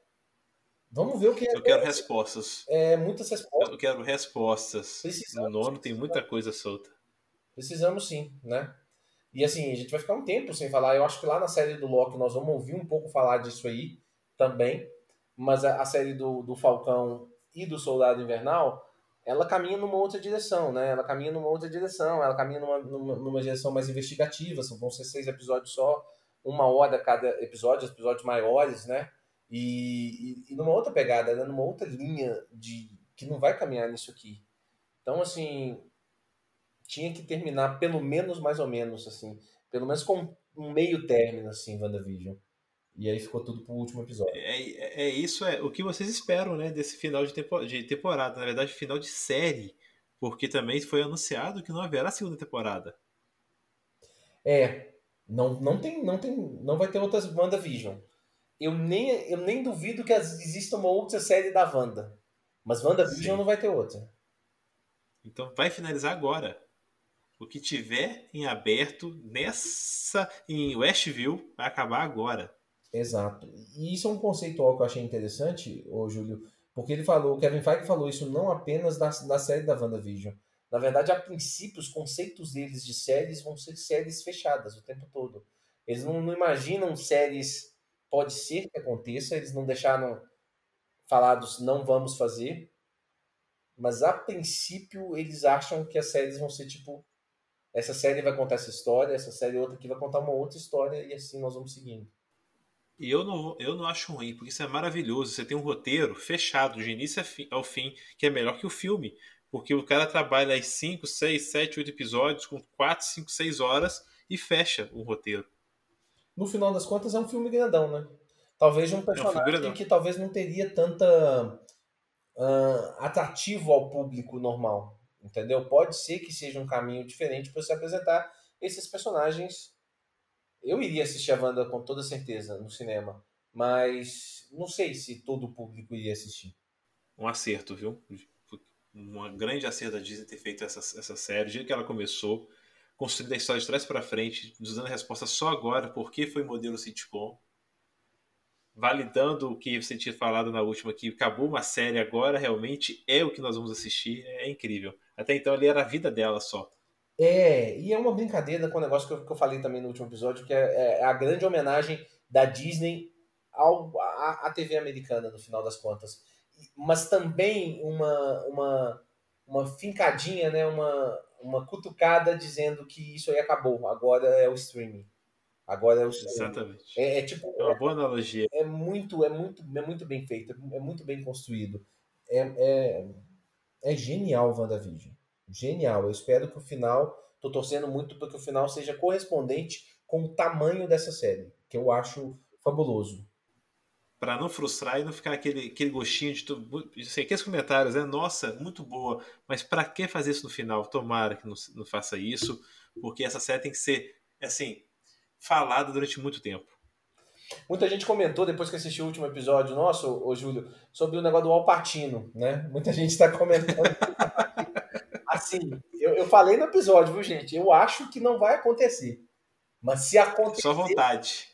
vamos ver o que é. Eu quero respostas. É, muitas respostas. Eu quero respostas. Precisamos, no nono tem muita coisa solta. Precisamos sim, né? E assim, a gente vai ficar um tempo sem falar. Eu acho que lá na série do Loki nós vamos ouvir um pouco falar disso aí também. Mas a, a série do, do Falcão e do Soldado Invernal, ela caminha numa outra direção, né? Ela caminha numa outra direção, ela caminha numa, numa, numa direção mais investigativa. Vão ser seis episódios só, uma hora cada episódio, episódios maiores, né? E, e, e numa outra pegada, né? numa outra linha de que não vai caminhar nisso aqui. Então, assim, tinha que terminar pelo menos mais ou menos assim, pelo menos com um meio término assim, WandaVision. E aí ficou tudo pro último episódio. É, é, é isso é o que vocês esperam, né, desse final de, tempo, de temporada, na verdade, final de série, porque também foi anunciado que não haverá segunda temporada. É, não, não tem, não tem, não vai ter outras WandaVision. Eu nem, eu nem duvido que exista uma outra série da Wanda. Mas WandaVision Sim. não vai ter outra. Então vai finalizar agora o que tiver em aberto nessa em Westview vai acabar agora. Exato. E isso é um conceitual que eu achei interessante, ô Júlio, porque ele falou, o Kevin Feige falou isso não apenas na, na série da WandaVision. Na verdade, a princípio, os conceitos deles de séries vão ser séries fechadas o tempo todo. Eles não, não imaginam séries, pode ser que aconteça, eles não deixaram falados não vamos fazer, mas a princípio eles acham que as séries vão ser tipo essa série vai contar essa história, essa série outra aqui vai contar uma outra história e assim nós vamos seguindo. E eu não, eu não acho ruim, porque isso é maravilhoso. Você tem um roteiro fechado, de início ao fim, que é melhor que o filme. Porque o cara trabalha aí 5, 6, 7, 8 episódios, com 4, 5, 6 horas e fecha o roteiro. No final das contas, é um filme grandão, né? Talvez um personagem é um que talvez não teria tanta uh, atrativo ao público normal entendeu? Pode ser que seja um caminho diferente para você apresentar esses personagens. Eu iria assistir a Wanda com toda certeza no cinema, mas não sei se todo o público iria assistir. Um acerto, viu? Um grande acerto da Disney ter feito essa, essa série, do jeito que ela começou, construindo a história de trás para frente, nos dando a resposta só agora, porque foi modelo sitcom validando o que você tinha falado na última, que acabou uma série agora, realmente é o que nós vamos assistir, é incrível. Até então ali era a vida dela só. É, e é uma brincadeira com o negócio que eu, que eu falei também no último episódio, que é, é a grande homenagem da Disney ao, à, à TV americana, no final das contas. Mas também uma, uma, uma fincadinha, né, uma, uma cutucada dizendo que isso aí acabou, agora é o streaming. Agora é o Exatamente. É, é, tipo. É uma boa analogia. É muito, é muito, é muito bem feito, é muito bem construído. É, é, é genial WandaVision. Genial. Eu espero que o final. Tô torcendo muito para que o final seja correspondente com o tamanho dessa série, que eu acho fabuloso. Para não frustrar e não ficar aquele, aquele gostinho de tudo. Assim, aqueles comentários, né? Nossa, muito boa, mas para que fazer isso no final? Tomara que não, não faça isso, porque essa série tem que ser, assim, falada durante muito tempo. Muita gente comentou depois que assistiu o último episódio nosso, ô Júlio, sobre o negócio do Alpatino, né? Muita gente está comentando. assim, eu, eu falei no episódio, viu, gente? Eu acho que não vai acontecer. Mas se acontecer. Só vontade.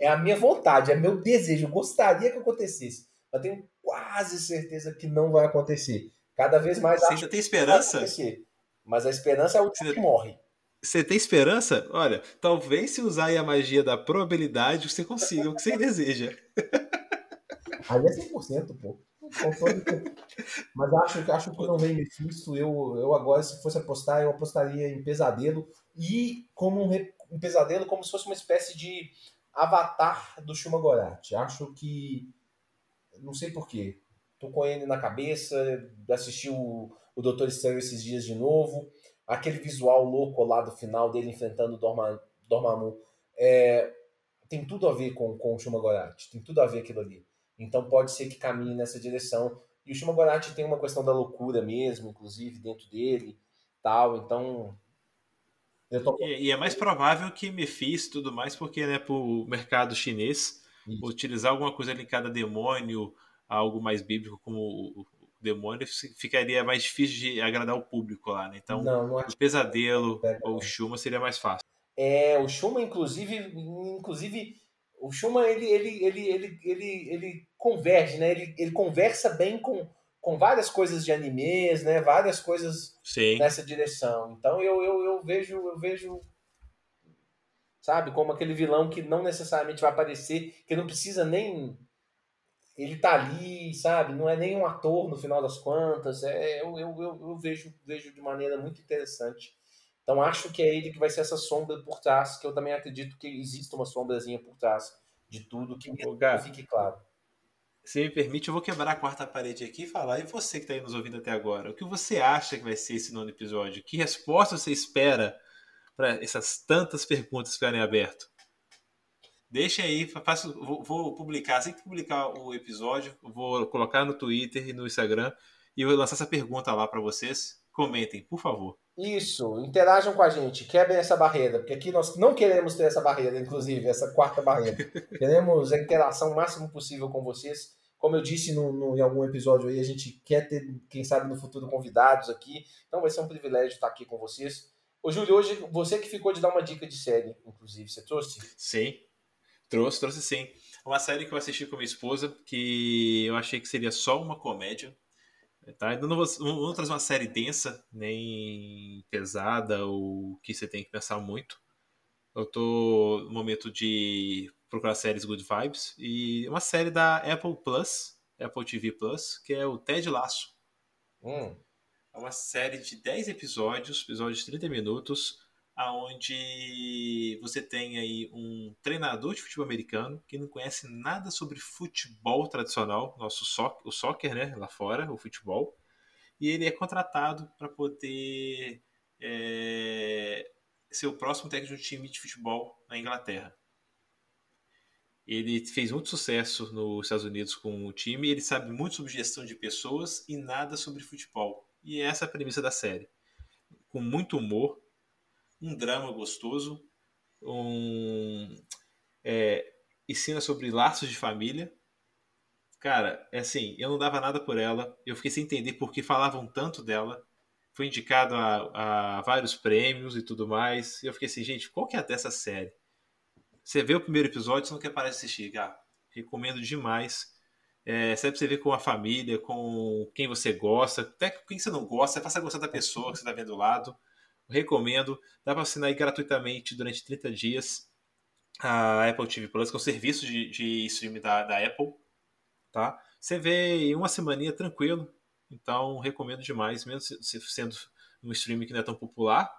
É a minha vontade, é meu desejo. Eu gostaria que acontecesse. Mas tenho quase certeza que não vai acontecer. Cada vez mais. Você ainda tem esperança? Mas a esperança é o que morre. Você tem esperança? Olha, talvez se usar a magia da probabilidade, você consiga o que você deseja. Aí é 100%, pô. Mas acho, acho que não vem Mephisto. Eu, eu agora, se fosse apostar, eu apostaria em Pesadelo. E como um, um Pesadelo como se fosse uma espécie de avatar do Shuma Gorat. Acho que... Não sei porquê. Tô com ele na cabeça. Assisti o, o Doutor Estranho esses dias de novo aquele visual louco lá do final dele enfrentando o Dorma, Dormammu, é, tem tudo a ver com, com o Shumagorat, tem tudo a ver aquilo ali. Então pode ser que caminhe nessa direção. E o Shumagorat tem uma questão da loucura mesmo, inclusive, dentro dele, tal, então... Tô... E, e, é mais provável que Mephisto e tudo mais, porque, né, pro mercado chinês, Isso. utilizar alguma coisa ligada a demônio, algo mais bíblico como demônio ficaria mais difícil de agradar o público lá, né? Então, não, não o Pesadelo ou o Shuma seria mais fácil. É, o Shuma, inclusive, inclusive o Shuma, ele, ele, ele, ele, ele, ele converge, né? Ele, ele conversa bem com, com várias coisas de animes, né? Várias coisas Sim. nessa direção. Então, eu, eu, eu vejo... Eu vejo sabe? Como aquele vilão que não necessariamente vai aparecer, que não precisa nem ele tá ali, sabe? Não é nem um ator no final das contas. É, eu, eu, eu, vejo, vejo de maneira muito interessante. Então acho que é ele que vai ser essa sombra por trás, que eu também acredito que existe uma sombrazinha por trás de tudo, que Ô, fique claro. Se me permite, eu vou quebrar a quarta parede aqui e falar. E você que está aí nos ouvindo até agora, o que você acha que vai ser esse nono episódio? Que resposta você espera para essas tantas perguntas ficarem abertas? Deixa aí, faço, vou, vou, publicar, assim que publicar o episódio, vou colocar no Twitter e no Instagram e vou lançar essa pergunta lá para vocês. Comentem, por favor. Isso, interajam com a gente, quebrem essa barreira, porque aqui nós não queremos ter essa barreira, inclusive, essa quarta barreira. queremos a interação o máximo possível com vocês. Como eu disse no, no, em algum episódio aí, a gente quer ter, quem sabe, no futuro convidados aqui. Então vai ser um privilégio estar aqui com vocês. Ô, Júlio, hoje você que ficou de dar uma dica de série, inclusive, você trouxe? Sim. Trouxe, trouxe sim. Uma série que eu assisti com minha esposa, que eu achei que seria só uma comédia. Tá? Não vou, não vou trazer uma série densa, nem pesada, ou que você tem que pensar muito. Eu tô no momento de procurar séries Good Vibes. E uma série da Apple Plus, Apple TV Plus, que é o Ted Laço. Hum. É uma série de 10 episódios, episódios de 30 minutos, aonde você tem aí um treinador de futebol americano que não conhece nada sobre futebol tradicional, nosso so o soccer, né, lá fora, o futebol, e ele é contratado para poder é, ser o próximo técnico de um time de futebol na Inglaterra. Ele fez muito sucesso nos Estados Unidos com o time, ele sabe muito sobre gestão de pessoas e nada sobre futebol. E essa é a premissa da série. Com muito humor, um drama gostoso, um é, ensina sobre laços de família. Cara, é assim, eu não dava nada por ela, eu fiquei sem entender porque falavam tanto dela. Foi indicado a, a vários prêmios e tudo mais. E eu fiquei assim, gente, qual que é dessa série? Você vê o primeiro episódio, você não quer parar de assistir, cara. Recomendo demais. É, sempre você vê com a família, com quem você gosta, até com quem você não gosta, faça gostar da pessoa que você está vendo do lado recomendo. Dá para assinar gratuitamente durante 30 dias a Apple TV Plus, que é um serviço de, de streaming da, da Apple. Tá? Você vê em uma semaninha tranquilo. Então, recomendo demais, mesmo sendo um streaming que não é tão popular.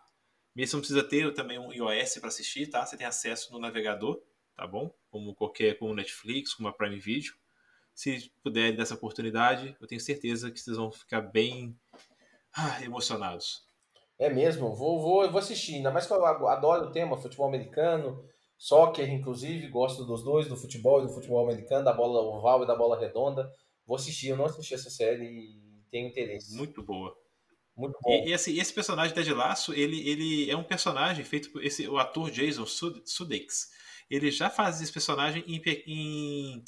Mesmo não precisa ter também um iOS para assistir, tá? Você tem acesso no navegador, tá bom? Como qualquer, como Netflix, como a Prime Video. Se puderem dessa oportunidade, eu tenho certeza que vocês vão ficar bem ah, emocionados. É mesmo? Vou, vou, vou assistir. Ainda mais que eu adoro o tema futebol americano, soccer, inclusive. Gosto dos dois, do futebol e do futebol americano, da bola oval e da bola redonda. Vou assistir. Eu não assisti essa série e tenho interesse. Muito boa. Muito bom. E, e assim, esse personagem Ted Lasso, ele, ele é um personagem feito por esse, o ator Jason Sudeikis. Ele já faz esse personagem em, em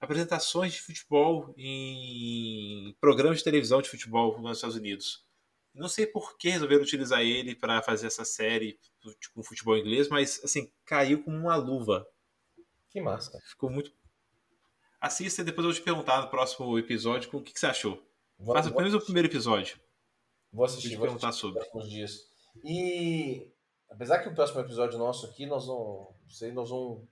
apresentações de futebol, em programas de televisão de futebol nos Estados Unidos. Não sei por que resolveram utilizar ele para fazer essa série tipo, com futebol inglês, mas assim, caiu como uma luva. Que massa. Ficou muito. Assista e depois eu vou te perguntar no próximo episódio o que, que você achou. Vou, Faça pelo menos o primeiro episódio. Vou assistir. Vou te perguntar sobre. Dias. E apesar que o próximo episódio nosso aqui, nós vamos. Sei, nós vamos.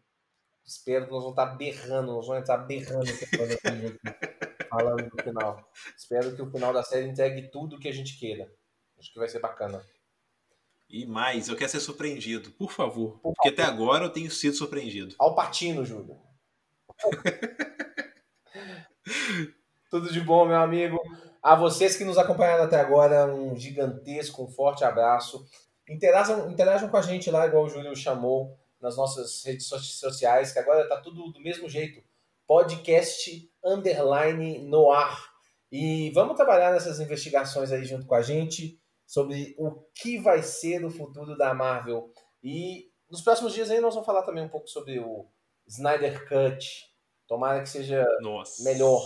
Espero que nós vamos estar berrando, nós vamos entrar berrando falando do final. Espero que o final da série entregue tudo o que a gente queira. Acho que vai ser bacana. E mais, eu quero ser surpreendido, por favor. Por porque favor. até agora eu tenho sido surpreendido. Ao patino, Júlio. Tudo de bom, meu amigo. A vocês que nos acompanharam até agora, um gigantesco, um forte abraço. Interajam, interajam com a gente lá, igual o Júlio chamou, nas nossas redes sociais, que agora tá tudo do mesmo jeito. Podcast underline no ar. E vamos trabalhar nessas investigações aí junto com a gente sobre o que vai ser o futuro da Marvel. E nos próximos dias aí nós vamos falar também um pouco sobre o Snyder Cut. Tomara que seja Nossa. melhor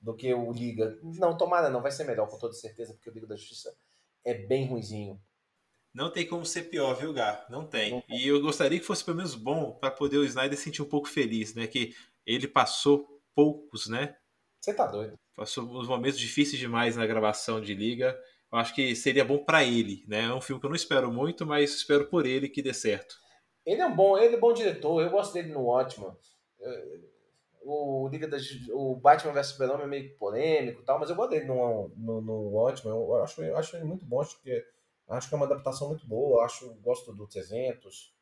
do que o Liga. Não, tomara não, vai ser melhor com toda certeza, porque o Liga da Justiça é bem ruizinho. Não tem como ser pior, viu, Gá? Não tem. Não tem. E eu gostaria que fosse pelo menos bom para poder o Snyder sentir um pouco feliz, né? Que ele passou poucos, né? Você tá doido. Passou uns momentos difíceis demais na gravação de Liga. Eu acho que seria bom para ele, né? É um filme que eu não espero muito, mas espero por ele que dê certo. Ele é um bom, ele é um bom diretor. Eu gosto dele no Watchmen o Liga das, o Batman vs Superman é meio polêmico e tal, mas eu gosto dele no, no, no Watchmen, eu acho, eu acho ele muito bom, acho que, acho que é uma adaptação muito boa, acho, gosto dos eventos,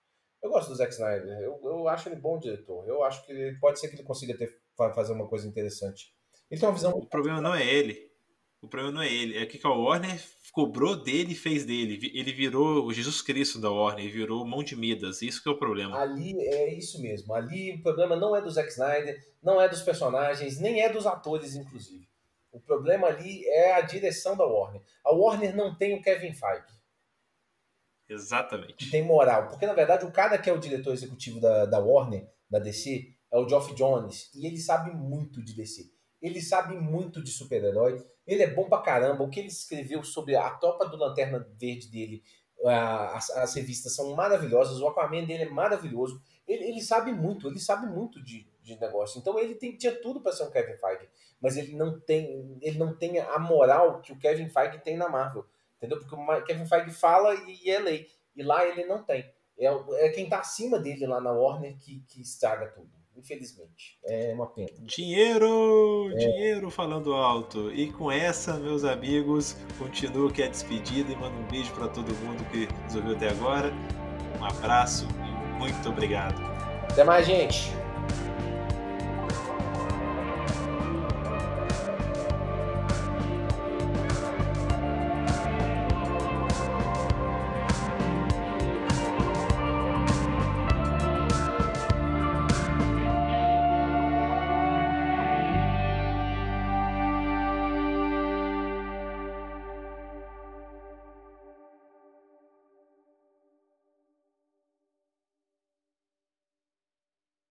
eu gosto do Zack Snyder, eu, eu acho ele bom diretor, eu acho que pode ser que ele consiga ter, fazer uma coisa interessante. Ele tem uma visão... O problema não é ele, o problema não é ele, é que a Warner cobrou dele e fez dele. Ele virou o Jesus Cristo da Warner, virou mão de Midas. Isso que é o problema. Ali é isso mesmo. Ali o problema não é do Zack Snyder, não é dos personagens, nem é dos atores, inclusive. O problema ali é a direção da Warner. A Warner não tem o Kevin Feige. Exatamente. Que tem moral. Porque, na verdade, o cara que é o diretor executivo da, da Warner, da DC, é o Geoff Jones. E ele sabe muito de DC. Ele sabe muito de super-herói. Ele é bom pra caramba. O que ele escreveu sobre a tropa do Lanterna Verde dele, as, as revistas são maravilhosas. O Aquaman dele é maravilhoso. Ele, ele sabe muito, ele sabe muito de, de negócio. Então ele tem, tinha tudo para ser um Kevin Feige, mas ele não tem, ele não tem a moral que o Kevin Feige tem na Marvel, entendeu? Porque o Kevin Feige fala e é lei, e lá ele não tem. É, é quem tá acima dele lá na Warner que, que estraga tudo infelizmente. É uma pena. Dinheiro! É. Dinheiro falando alto. E com essa, meus amigos, continuo aqui a despedida e mando um beijo para todo mundo que nos ouviu até agora. Um abraço e muito obrigado. Até mais, gente!